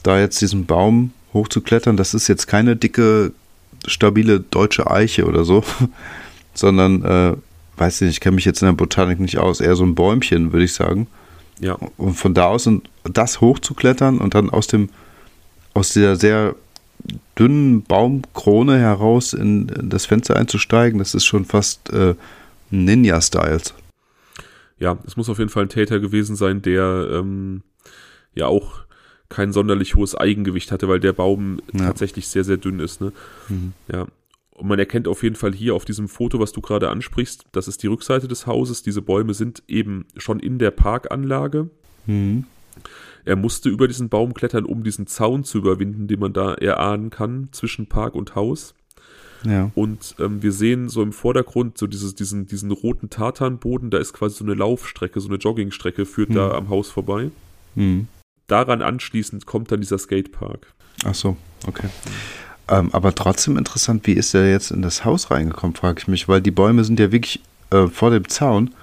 da jetzt diesen Baum hochzuklettern, das ist jetzt keine dicke, stabile deutsche Eiche oder so, sondern, äh, weiß ich nicht, ich kenne mich jetzt in der Botanik nicht aus, eher so ein Bäumchen, würde ich sagen. Ja. Und von da aus und das hochzuklettern und dann aus dem, aus dieser sehr dünnen Baumkrone heraus in, das Fenster einzusteigen, das ist schon fast äh, Ninja-Styles. Ja, es muss auf jeden Fall ein Täter gewesen sein, der ähm, ja auch kein sonderlich hohes Eigengewicht hatte, weil der Baum ja. tatsächlich sehr, sehr dünn ist. Ne? Mhm. Ja. Und man erkennt auf jeden Fall hier auf diesem Foto, was du gerade ansprichst, das ist die Rückseite des Hauses. Diese Bäume sind eben schon in der Parkanlage. Mhm. Er musste über diesen Baum klettern, um diesen Zaun zu überwinden, den man da erahnen kann zwischen Park und Haus. Ja. Und ähm, wir sehen so im Vordergrund so dieses, diesen, diesen roten Tartanboden, da ist quasi so eine Laufstrecke, so eine Joggingstrecke, führt mhm. da am Haus vorbei. Mhm. Daran anschließend kommt dann dieser Skatepark. Ach so, okay. Ähm, aber trotzdem interessant, wie ist er jetzt in das Haus reingekommen, frage ich mich, weil die Bäume sind ja wirklich äh, vor dem Zaun.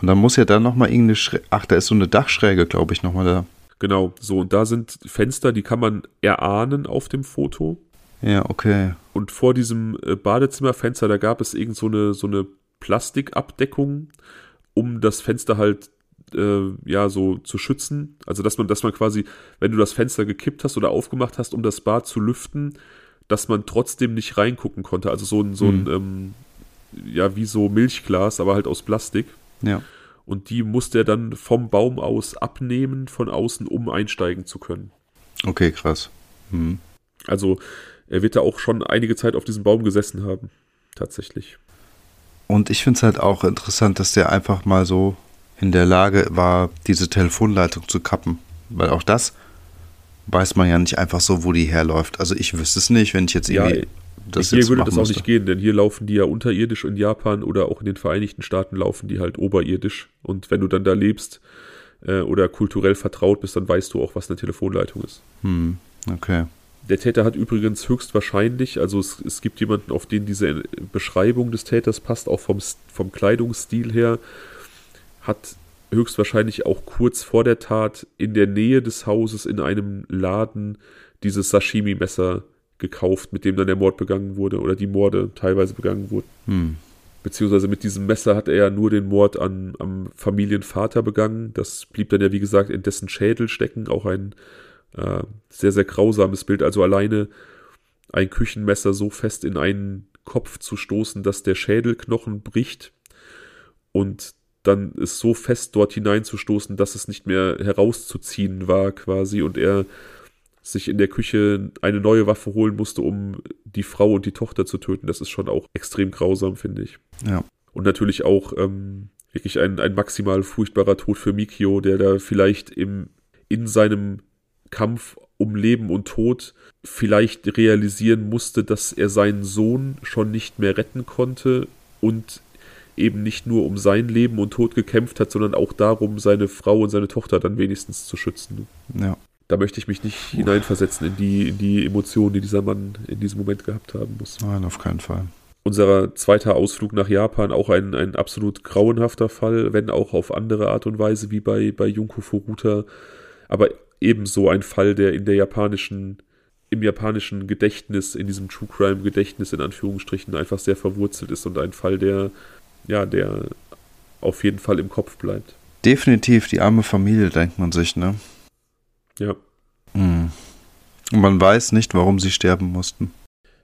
Und dann muss ja da nochmal irgendeine Schräge, ach, da ist so eine Dachschräge, glaube ich, nochmal da. Genau, so und da sind Fenster, die kann man erahnen auf dem Foto. Ja, okay. Und vor diesem äh, Badezimmerfenster, da gab es irgend so eine, so eine Plastikabdeckung, um das Fenster halt äh, ja so zu schützen. Also dass man, dass man quasi, wenn du das Fenster gekippt hast oder aufgemacht hast, um das Bad zu lüften, dass man trotzdem nicht reingucken konnte. Also so ein, so ein, mhm. ähm, ja, wie so Milchglas, aber halt aus Plastik. Ja und die musste er dann vom Baum aus abnehmen von außen, um einsteigen zu können. Okay, krass. Mhm. Also er wird da auch schon einige Zeit auf diesem Baum gesessen haben, tatsächlich. Und ich finde es halt auch interessant, dass der einfach mal so in der Lage war, diese Telefonleitung zu kappen. Weil auch das weiß man ja nicht einfach so, wo die herläuft. Also ich wüsste es nicht, wenn ich jetzt irgendwie ja, das hier würde das auch musste. nicht gehen, denn hier laufen die ja unterirdisch in Japan oder auch in den Vereinigten Staaten laufen die halt oberirdisch. Und wenn du dann da lebst äh, oder kulturell vertraut bist, dann weißt du auch, was eine Telefonleitung ist. Hm, okay. Der Täter hat übrigens höchstwahrscheinlich, also es, es gibt jemanden, auf den diese Beschreibung des Täters passt, auch vom, vom Kleidungsstil her, hat höchstwahrscheinlich auch kurz vor der Tat in der Nähe des Hauses in einem Laden dieses Sashimi-Messer gekauft, mit dem dann der Mord begangen wurde oder die Morde teilweise begangen wurden. Hm. Beziehungsweise mit diesem Messer hat er ja nur den Mord an, am Familienvater begangen. Das blieb dann ja, wie gesagt, in dessen Schädel stecken. Auch ein äh, sehr, sehr grausames Bild. Also alleine ein Küchenmesser so fest in einen Kopf zu stoßen, dass der Schädelknochen bricht und dann ist so fest dort hineinzustoßen, dass es nicht mehr herauszuziehen war quasi und er sich in der Küche eine neue Waffe holen musste, um die Frau und die Tochter zu töten. Das ist schon auch extrem grausam, finde ich. Ja. Und natürlich auch ähm, wirklich ein, ein maximal furchtbarer Tod für Mikio, der da vielleicht im, in seinem Kampf um Leben und Tod vielleicht realisieren musste, dass er seinen Sohn schon nicht mehr retten konnte und eben nicht nur um sein Leben und Tod gekämpft hat, sondern auch darum, seine Frau und seine Tochter dann wenigstens zu schützen. Ja da möchte ich mich nicht hineinversetzen in die, in die Emotionen, die dieser Mann in diesem Moment gehabt haben muss. Nein, auf keinen Fall. Unser zweiter Ausflug nach Japan, auch ein, ein absolut grauenhafter Fall, wenn auch auf andere Art und Weise wie bei, bei Junko Furuta, aber ebenso ein Fall, der in der japanischen im japanischen Gedächtnis, in diesem True Crime Gedächtnis in Anführungsstrichen einfach sehr verwurzelt ist und ein Fall, der, ja, der auf jeden Fall im Kopf bleibt. Definitiv die arme Familie, denkt man sich, ne? Ja. Mhm. Und man weiß nicht, warum sie sterben mussten.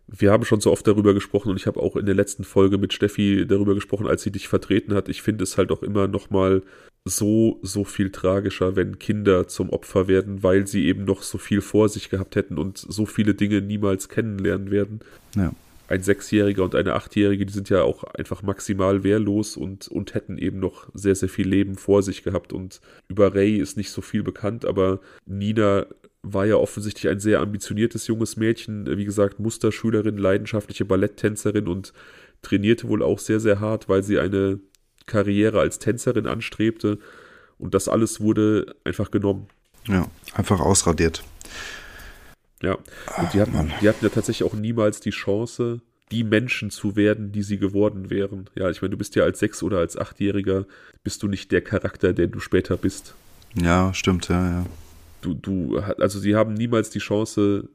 Wir haben schon so oft darüber gesprochen und ich habe auch in der letzten Folge mit Steffi darüber gesprochen, als sie dich vertreten hat. Ich finde es halt auch immer nochmal so, so viel tragischer, wenn Kinder zum Opfer werden, weil sie eben noch so viel vor sich gehabt hätten und so viele Dinge niemals kennenlernen werden. Ja. Ein Sechsjähriger und eine Achtjährige, die sind ja auch einfach maximal wehrlos und, und hätten eben noch sehr, sehr viel Leben vor sich gehabt. Und über Ray ist nicht so viel bekannt, aber Nina war ja offensichtlich ein sehr ambitioniertes junges Mädchen, wie gesagt, Musterschülerin, leidenschaftliche Balletttänzerin und trainierte wohl auch sehr, sehr hart, weil sie eine Karriere als Tänzerin anstrebte. Und das alles wurde einfach genommen. Ja, einfach ausradiert. Ja, und die hatten, die hatten ja tatsächlich auch niemals die Chance, die Menschen zu werden, die sie geworden wären. Ja, ich meine, du bist ja als Sechs- oder als Achtjähriger, bist du nicht der Charakter, der du später bist. Ja, stimmt, ja, ja. Du, du, also sie haben niemals die Chance,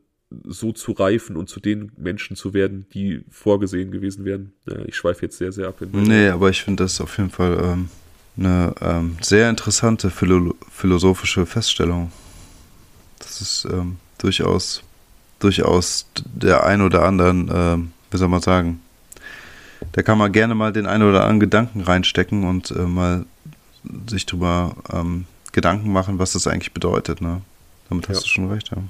so zu reifen und zu den Menschen zu werden, die vorgesehen gewesen wären. Ja, ich schweife jetzt sehr, sehr ab. nee, aber ich finde das auf jeden Fall ähm, eine ähm, sehr interessante philo philosophische Feststellung. Das ist ähm, durchaus, durchaus der ein oder anderen, ähm, wie soll man sagen, da kann man gerne mal den ein oder anderen Gedanken reinstecken und äh, mal sich drüber ähm, Gedanken machen, was das eigentlich bedeutet. Ne? Damit hast ja. du schon recht, ja.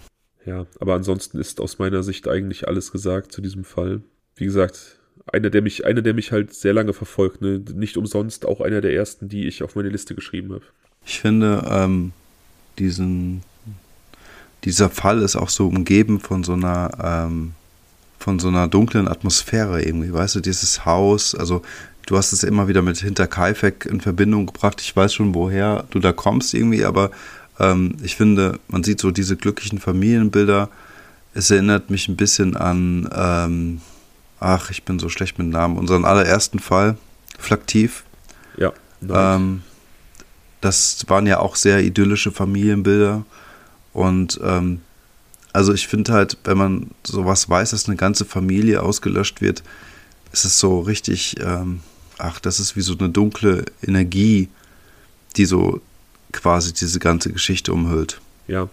Ja, aber ansonsten ist aus meiner Sicht eigentlich alles gesagt zu diesem Fall. Wie gesagt, einer, der mich, einer, der mich halt sehr lange verfolgt, ne? nicht umsonst auch einer der ersten, die ich auf meine Liste geschrieben habe. Ich finde, ähm, diesen, dieser Fall ist auch so umgeben von so einer, ähm, von so einer dunklen Atmosphäre irgendwie, weißt du, dieses Haus, also du hast es immer wieder mit Hinterkaifeck in Verbindung gebracht, ich weiß schon, woher du da kommst irgendwie, aber ähm, ich finde, man sieht so diese glücklichen Familienbilder. Es erinnert mich ein bisschen an, ähm, ach, ich bin so schlecht mit Namen, unseren allerersten Fall, Flaktiv. Ja. Ähm, das waren ja auch sehr idyllische Familienbilder. Und ähm, also ich finde halt, wenn man sowas weiß, dass eine ganze Familie ausgelöscht wird, ist es so richtig, ähm, ach, das ist wie so eine dunkle Energie, die so quasi diese ganze Geschichte umhüllt. Ja,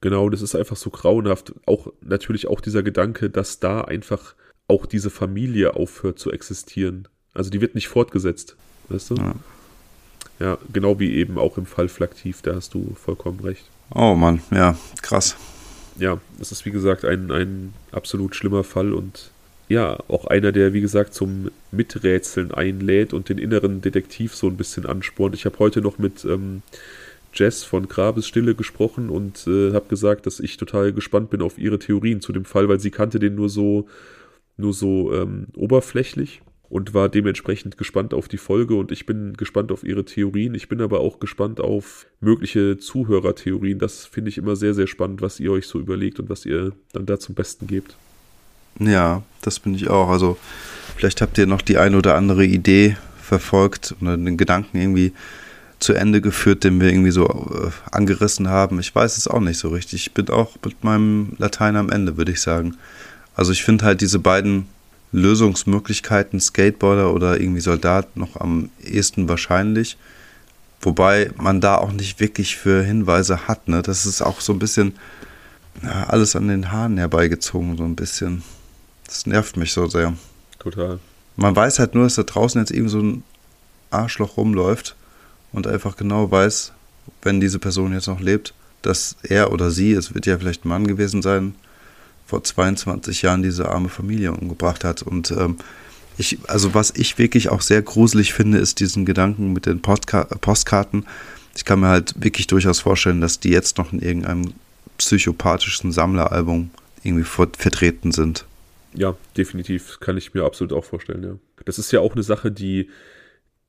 genau, das ist einfach so grauenhaft. Auch natürlich auch dieser Gedanke, dass da einfach auch diese Familie aufhört zu existieren. Also die wird nicht fortgesetzt, weißt du? Ja. Ja, genau wie eben auch im Fall Flaktiv, da hast du vollkommen recht. Oh Mann, ja, krass. Ja, es ist wie gesagt ein, ein absolut schlimmer Fall und ja, auch einer, der, wie gesagt, zum Miträtseln einlädt und den inneren Detektiv so ein bisschen anspornt. Ich habe heute noch mit ähm, Jess von Grabesstille gesprochen und äh, habe gesagt, dass ich total gespannt bin auf ihre Theorien zu dem Fall, weil sie kannte den nur so, nur so ähm, oberflächlich und war dementsprechend gespannt auf die Folge und ich bin gespannt auf ihre Theorien. Ich bin aber auch gespannt auf mögliche Zuhörertheorien. Das finde ich immer sehr, sehr spannend, was ihr euch so überlegt und was ihr dann da zum Besten gebt. Ja, das bin ich auch. Also vielleicht habt ihr noch die ein oder andere Idee verfolgt oder den Gedanken irgendwie zu Ende geführt, den wir irgendwie so äh, angerissen haben. Ich weiß es auch nicht so richtig. Ich bin auch mit meinem Latein am Ende, würde ich sagen. Also ich finde halt diese beiden Lösungsmöglichkeiten, Skateboarder oder irgendwie Soldat, noch am ehesten wahrscheinlich. Wobei man da auch nicht wirklich für Hinweise hat. Ne? Das ist auch so ein bisschen ja, alles an den Haaren herbeigezogen, so ein bisschen. Das nervt mich so sehr. Total. Man weiß halt nur, dass da draußen jetzt eben so ein Arschloch rumläuft und einfach genau weiß, wenn diese Person jetzt noch lebt, dass er oder sie, es wird ja vielleicht ein Mann gewesen sein, vor 22 Jahren diese arme Familie umgebracht hat. Und ähm, ich, also was ich wirklich auch sehr gruselig finde, ist diesen Gedanken mit den Postka Postkarten. Ich kann mir halt wirklich durchaus vorstellen, dass die jetzt noch in irgendeinem psychopathischen Sammleralbum irgendwie vertreten sind. Ja, definitiv kann ich mir absolut auch vorstellen, ja. Das ist ja auch eine Sache, die,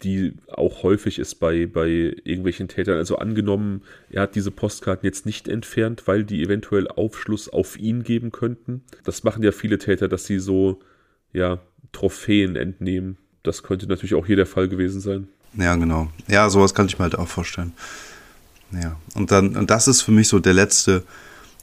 die auch häufig ist bei, bei irgendwelchen Tätern. Also angenommen, er hat diese Postkarten jetzt nicht entfernt, weil die eventuell Aufschluss auf ihn geben könnten. Das machen ja viele Täter, dass sie so, ja, Trophäen entnehmen. Das könnte natürlich auch hier der Fall gewesen sein. Ja, genau. Ja, sowas kann ich mir halt auch vorstellen. Ja, und dann, und das ist für mich so der letzte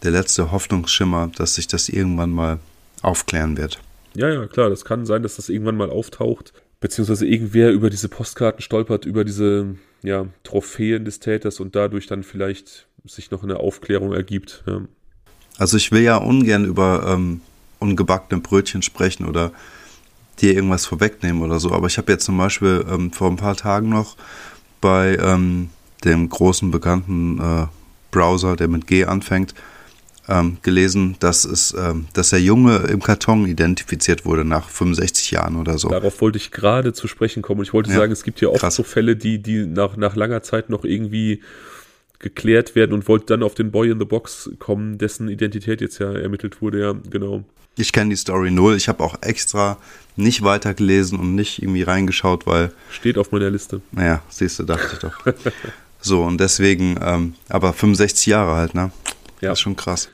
der letzte Hoffnungsschimmer, dass sich das irgendwann mal aufklären wird. Ja, ja, klar, das kann sein, dass das irgendwann mal auftaucht, beziehungsweise irgendwer über diese Postkarten stolpert, über diese ja, Trophäen des Täters und dadurch dann vielleicht sich noch eine Aufklärung ergibt. Ja. Also ich will ja ungern über ähm, ungebackene Brötchen sprechen oder dir irgendwas vorwegnehmen oder so, aber ich habe jetzt zum Beispiel ähm, vor ein paar Tagen noch bei ähm, dem großen bekannten äh, Browser, der mit G anfängt, ähm, gelesen, dass, es, ähm, dass der Junge im Karton identifiziert wurde nach 65 Jahren oder so. Darauf wollte ich gerade zu sprechen kommen. Und ich wollte ja, sagen, es gibt ja oft krass. so Fälle, die, die nach, nach langer Zeit noch irgendwie geklärt werden und wollte dann auf den Boy in the Box kommen, dessen Identität jetzt ja ermittelt wurde, ja, genau. Ich kenne die Story null. Ich habe auch extra nicht weitergelesen und nicht irgendwie reingeschaut, weil. Steht auf meiner Liste. Naja, siehst du, dachte ich doch. so, und deswegen, ähm, aber 65 Jahre halt, ne? Ja. Das ist schon krass.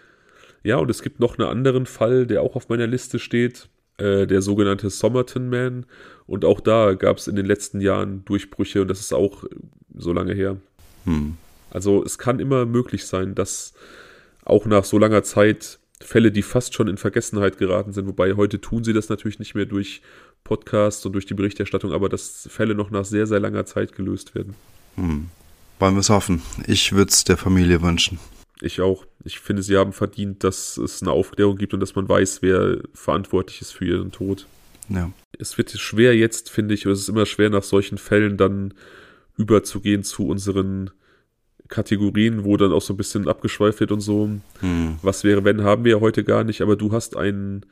Ja, und es gibt noch einen anderen Fall, der auch auf meiner Liste steht, äh, der sogenannte Somerton Man. Und auch da gab es in den letzten Jahren Durchbrüche und das ist auch so lange her. Hm. Also es kann immer möglich sein, dass auch nach so langer Zeit Fälle, die fast schon in Vergessenheit geraten sind, wobei heute tun sie das natürlich nicht mehr durch Podcasts und durch die Berichterstattung, aber dass Fälle noch nach sehr, sehr langer Zeit gelöst werden. Hm. Wollen wir es hoffen. Ich würde es der Familie wünschen. Ich auch. Ich finde, sie haben verdient, dass es eine Aufklärung gibt und dass man weiß, wer verantwortlich ist für ihren Tod. Ja. Es wird schwer jetzt, finde ich, oder es ist immer schwer, nach solchen Fällen dann überzugehen zu unseren Kategorien, wo dann auch so ein bisschen abgeschweift wird und so. Hm. Was wäre, wenn, haben wir ja heute gar nicht, aber du hast ein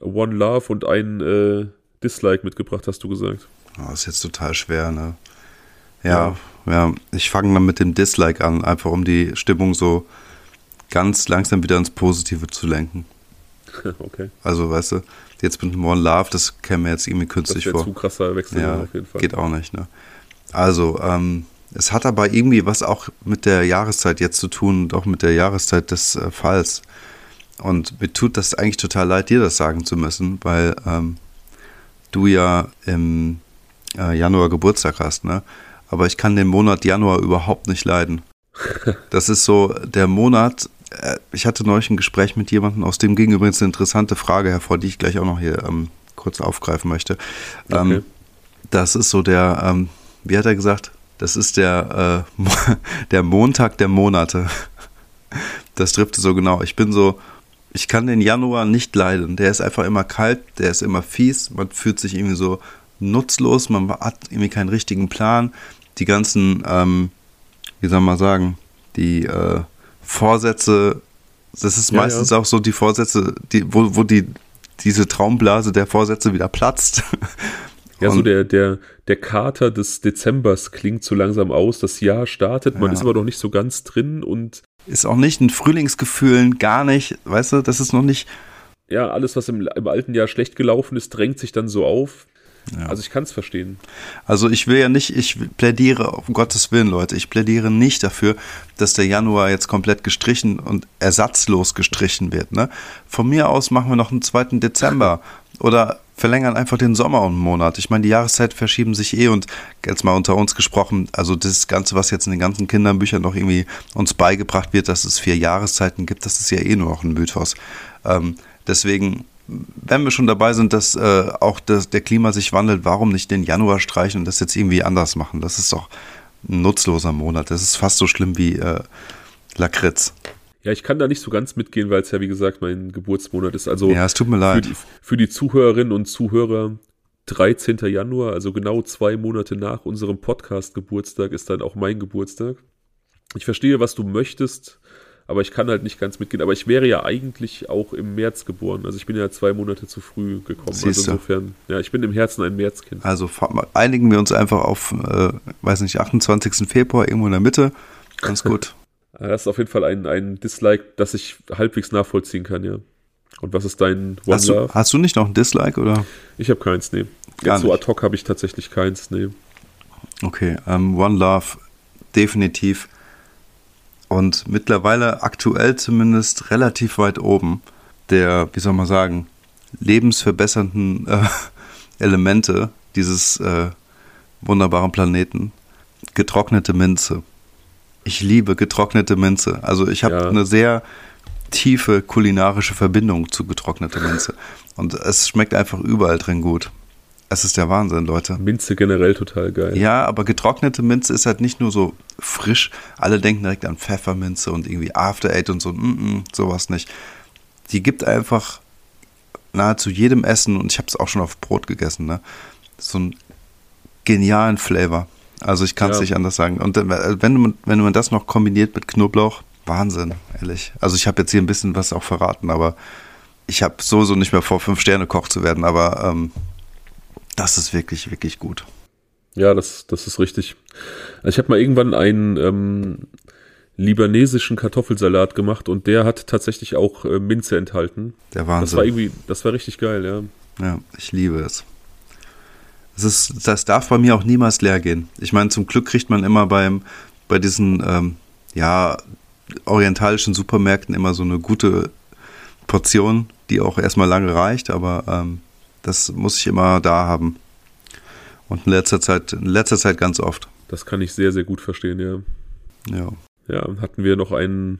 One Love und ein äh, Dislike mitgebracht, hast du gesagt. Oh, ist jetzt total schwer, ne? Ja, ja, ja. ich fange dann mit dem Dislike an, einfach um die Stimmung so ganz langsam wieder ins Positive zu lenken. okay. Also, weißt du, jetzt mit One Love, das käme mir jetzt irgendwie künstlich das vor. zu krasser Wechsel ja, auf jeden Fall. Geht auch nicht, ne? Also, ähm, es hat aber irgendwie was auch mit der Jahreszeit jetzt zu tun und auch mit der Jahreszeit des äh, Falls. Und mir tut das eigentlich total leid, dir das sagen zu müssen, weil ähm, du ja im äh, Januar Geburtstag hast, ne? Aber ich kann den Monat Januar überhaupt nicht leiden. Das ist so der Monat. Äh, ich hatte neulich ein Gespräch mit jemandem, aus dem ging übrigens eine interessante Frage hervor, die ich gleich auch noch hier ähm, kurz aufgreifen möchte. Ähm, okay. das ist so der, ähm, wie hat er gesagt? Das ist der, äh, der Montag der Monate. Das trifft so genau. Ich bin so, ich kann den Januar nicht leiden. Der ist einfach immer kalt, der ist immer fies, man fühlt sich irgendwie so nutzlos, man hat irgendwie keinen richtigen Plan. Die ganzen, ähm, wie soll man sagen, die äh, Vorsätze, das ist ja, meistens ja. auch so die Vorsätze, die, wo, wo die, diese Traumblase der Vorsätze wieder platzt. Ja, so der, der, der Kater des Dezembers klingt so langsam aus. Das Jahr startet, man ja. ist aber noch nicht so ganz drin und. Ist auch nicht ein Frühlingsgefühl, gar nicht. Weißt du, das ist noch nicht. Ja, alles, was im, im alten Jahr schlecht gelaufen ist, drängt sich dann so auf. Ja. Also ich kann es verstehen. Also ich will ja nicht, ich plädiere, um Gottes Willen, Leute, ich plädiere nicht dafür, dass der Januar jetzt komplett gestrichen und ersatzlos gestrichen wird. Ne? Von mir aus machen wir noch einen zweiten Dezember oder verlängern einfach den Sommer um einen Monat. Ich meine, die Jahreszeiten verschieben sich eh und jetzt mal unter uns gesprochen, also das Ganze, was jetzt in den ganzen Kinderbüchern noch irgendwie uns beigebracht wird, dass es vier Jahreszeiten gibt, das ist ja eh nur noch ein Mythos. Ähm, deswegen, wenn wir schon dabei sind, dass äh, auch das, der Klima sich wandelt, warum nicht den Januar streichen und das jetzt irgendwie anders machen? Das ist doch ein nutzloser Monat. Das ist fast so schlimm wie äh, Lakritz. Ja, ich kann da nicht so ganz mitgehen, weil es ja, wie gesagt, mein Geburtsmonat ist. Also ja, es tut mir leid. Für die, für die Zuhörerinnen und Zuhörer 13. Januar, also genau zwei Monate nach unserem Podcast-Geburtstag, ist dann auch mein Geburtstag. Ich verstehe, was du möchtest, aber ich kann halt nicht ganz mitgehen. Aber ich wäre ja eigentlich auch im März geboren. Also ich bin ja zwei Monate zu früh gekommen. Also Siehste. Also insofern, ja, ich bin im Herzen ein Märzkind. Also einigen wir uns einfach auf, äh, weiß nicht, 28. Februar irgendwo in der Mitte. Ganz gut. Äh, das ist auf jeden Fall ein, ein Dislike, das ich halbwegs nachvollziehen kann, ja. Und was ist dein One hast Love? Du, hast du nicht noch ein Dislike, oder? Ich habe keins, nee. Gar Jetzt so ad hoc habe ich tatsächlich keins, nee. Okay, um, ähm, One Love, definitiv. Und mittlerweile aktuell zumindest relativ weit oben der, wie soll man sagen, lebensverbessernden äh, Elemente dieses äh, wunderbaren Planeten. Getrocknete Minze. Ich liebe getrocknete Minze. Also ich habe ja. eine sehr tiefe kulinarische Verbindung zu getrockneter Minze. Und es schmeckt einfach überall drin gut. Es ist der Wahnsinn, Leute. Minze generell total geil. Ja, aber getrocknete Minze ist halt nicht nur so frisch. Alle denken direkt an Pfefferminze und irgendwie After Eight und so. Mm -mm, sowas nicht. Die gibt einfach nahezu jedem Essen, und ich habe es auch schon auf Brot gegessen, ne? so einen genialen Flavor. Also ich kann es ja. nicht anders sagen. Und äh, wenn, man, wenn man das noch kombiniert mit Knoblauch, Wahnsinn, ehrlich. Also ich habe jetzt hier ein bisschen was auch verraten, aber ich habe sowieso nicht mehr vor, Fünf-Sterne-Koch zu werden, aber ähm, das ist wirklich, wirklich gut. Ja, das, das ist richtig. Ich habe mal irgendwann einen ähm, libanesischen Kartoffelsalat gemacht und der hat tatsächlich auch äh, Minze enthalten. Der Wahnsinn. Das war irgendwie, das war richtig geil, ja. Ja, ich liebe es. Das, ist, das darf bei mir auch niemals leer gehen. Ich meine, zum Glück kriegt man immer beim, bei diesen, ähm, ja, orientalischen Supermärkten immer so eine gute Portion, die auch erstmal lange reicht, aber ähm, das muss ich immer da haben. Und in letzter Zeit, in letzter Zeit ganz oft. Das kann ich sehr, sehr gut verstehen, ja. Ja. Ja, hatten wir noch einen,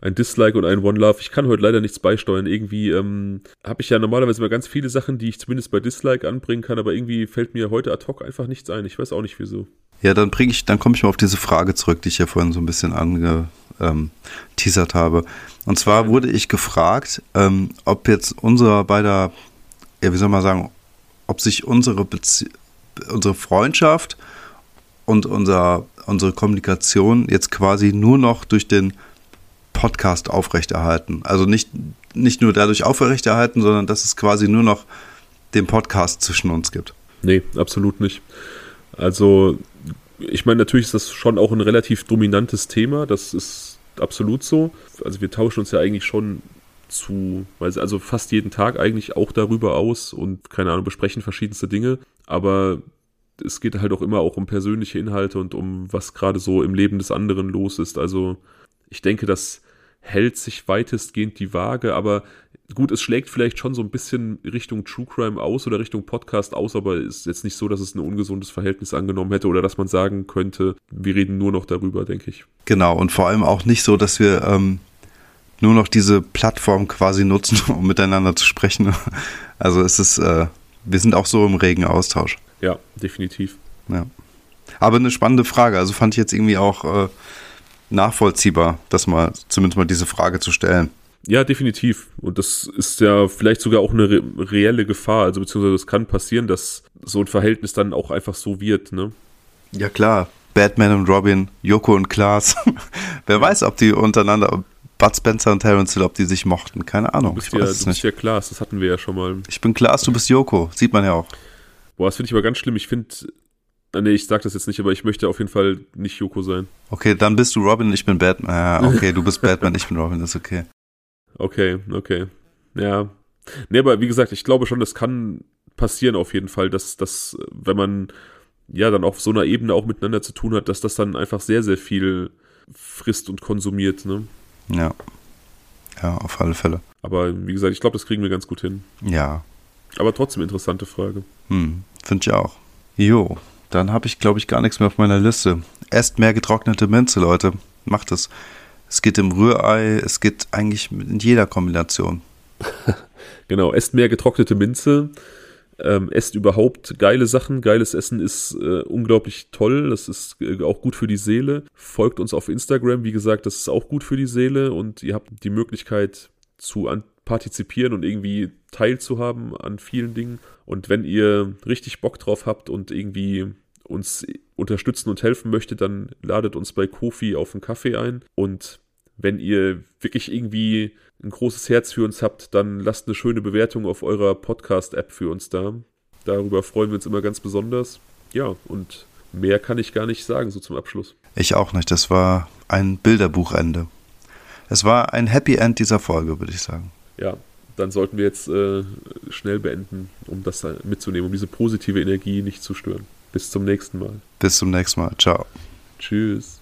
ein Dislike und ein One Love. Ich kann heute leider nichts beisteuern. Irgendwie ähm, habe ich ja normalerweise immer ganz viele Sachen, die ich zumindest bei Dislike anbringen kann, aber irgendwie fällt mir heute ad hoc einfach nichts ein. Ich weiß auch nicht wieso. Ja, dann bringe ich, dann komme ich mal auf diese Frage zurück, die ich ja vorhin so ein bisschen angeteasert ähm, habe. Und zwar wurde ich gefragt, ähm, ob jetzt unser beider, ja, wie soll man sagen, ob sich unsere Bezie unsere Freundschaft und unser, unsere Kommunikation jetzt quasi nur noch durch den Podcast aufrechterhalten. Also nicht, nicht nur dadurch aufrechterhalten, sondern dass es quasi nur noch den Podcast zwischen uns gibt. Nee, absolut nicht. Also, ich meine, natürlich ist das schon auch ein relativ dominantes Thema. Das ist absolut so. Also, wir tauschen uns ja eigentlich schon zu, also fast jeden Tag eigentlich auch darüber aus und keine Ahnung, besprechen verschiedenste Dinge. Aber es geht halt auch immer auch um persönliche Inhalte und um was gerade so im Leben des anderen los ist. Also, ich denke, dass hält sich weitestgehend die Waage, aber gut, es schlägt vielleicht schon so ein bisschen Richtung True Crime aus oder Richtung Podcast aus, aber ist jetzt nicht so, dass es ein ungesundes Verhältnis angenommen hätte oder dass man sagen könnte, wir reden nur noch darüber, denke ich. Genau, und vor allem auch nicht so, dass wir ähm, nur noch diese Plattform quasi nutzen, um miteinander zu sprechen. Also es ist, äh, wir sind auch so im regen Austausch. Ja, definitiv. Ja. Aber eine spannende Frage. Also fand ich jetzt irgendwie auch äh, nachvollziehbar, das mal zumindest mal diese Frage zu stellen. Ja, definitiv. Und das ist ja vielleicht sogar auch eine re reelle Gefahr. Also beziehungsweise es kann passieren, dass so ein Verhältnis dann auch einfach so wird, ne? Ja klar. Batman und Robin, Joko und Klaas. Wer weiß, ob die untereinander, Bud Spencer und Terence Hill, ob die sich mochten. Keine Ahnung. Du bist, ja, du bist ja Klaas, das hatten wir ja schon mal. Ich bin Klaas, du bist Joko. Sieht man ja auch. Boah, das finde ich aber ganz schlimm. Ich finde, Ah, nee, ich sag das jetzt nicht, aber ich möchte auf jeden Fall nicht Yoko sein. Okay, dann bist du Robin, ich bin Batman. Ja, okay, du bist Batman, ich bin Robin, das ist okay. Okay, okay. Ja. Nee, aber wie gesagt, ich glaube schon, das kann passieren auf jeden Fall, dass, dass, wenn man ja dann auf so einer Ebene auch miteinander zu tun hat, dass das dann einfach sehr, sehr viel frisst und konsumiert, ne? Ja. Ja, auf alle Fälle. Aber wie gesagt, ich glaube, das kriegen wir ganz gut hin. Ja. Aber trotzdem interessante Frage. Hm, finde ich auch. Jo, dann habe ich, glaube ich, gar nichts mehr auf meiner Liste. Esst mehr getrocknete Minze, Leute. Macht es. Es geht im Rührei, es geht eigentlich in jeder Kombination. genau, esst mehr getrocknete Minze. Ähm, esst überhaupt geile Sachen. Geiles Essen ist äh, unglaublich toll. Das ist äh, auch gut für die Seele. Folgt uns auf Instagram. Wie gesagt, das ist auch gut für die Seele. Und ihr habt die Möglichkeit zu partizipieren und irgendwie teilzuhaben an vielen Dingen. Und wenn ihr richtig Bock drauf habt und irgendwie uns unterstützen und helfen möchtet, dann ladet uns bei Kofi auf einen Kaffee ein. Und wenn ihr wirklich irgendwie ein großes Herz für uns habt, dann lasst eine schöne Bewertung auf eurer Podcast-App für uns da. Darüber freuen wir uns immer ganz besonders. Ja, und mehr kann ich gar nicht sagen, so zum Abschluss. Ich auch nicht. Das war ein Bilderbuchende. Es war ein Happy End dieser Folge, würde ich sagen. Ja, dann sollten wir jetzt äh, schnell beenden, um das mitzunehmen, um diese positive Energie nicht zu stören. Bis zum nächsten Mal. Bis zum nächsten Mal. Ciao. Tschüss.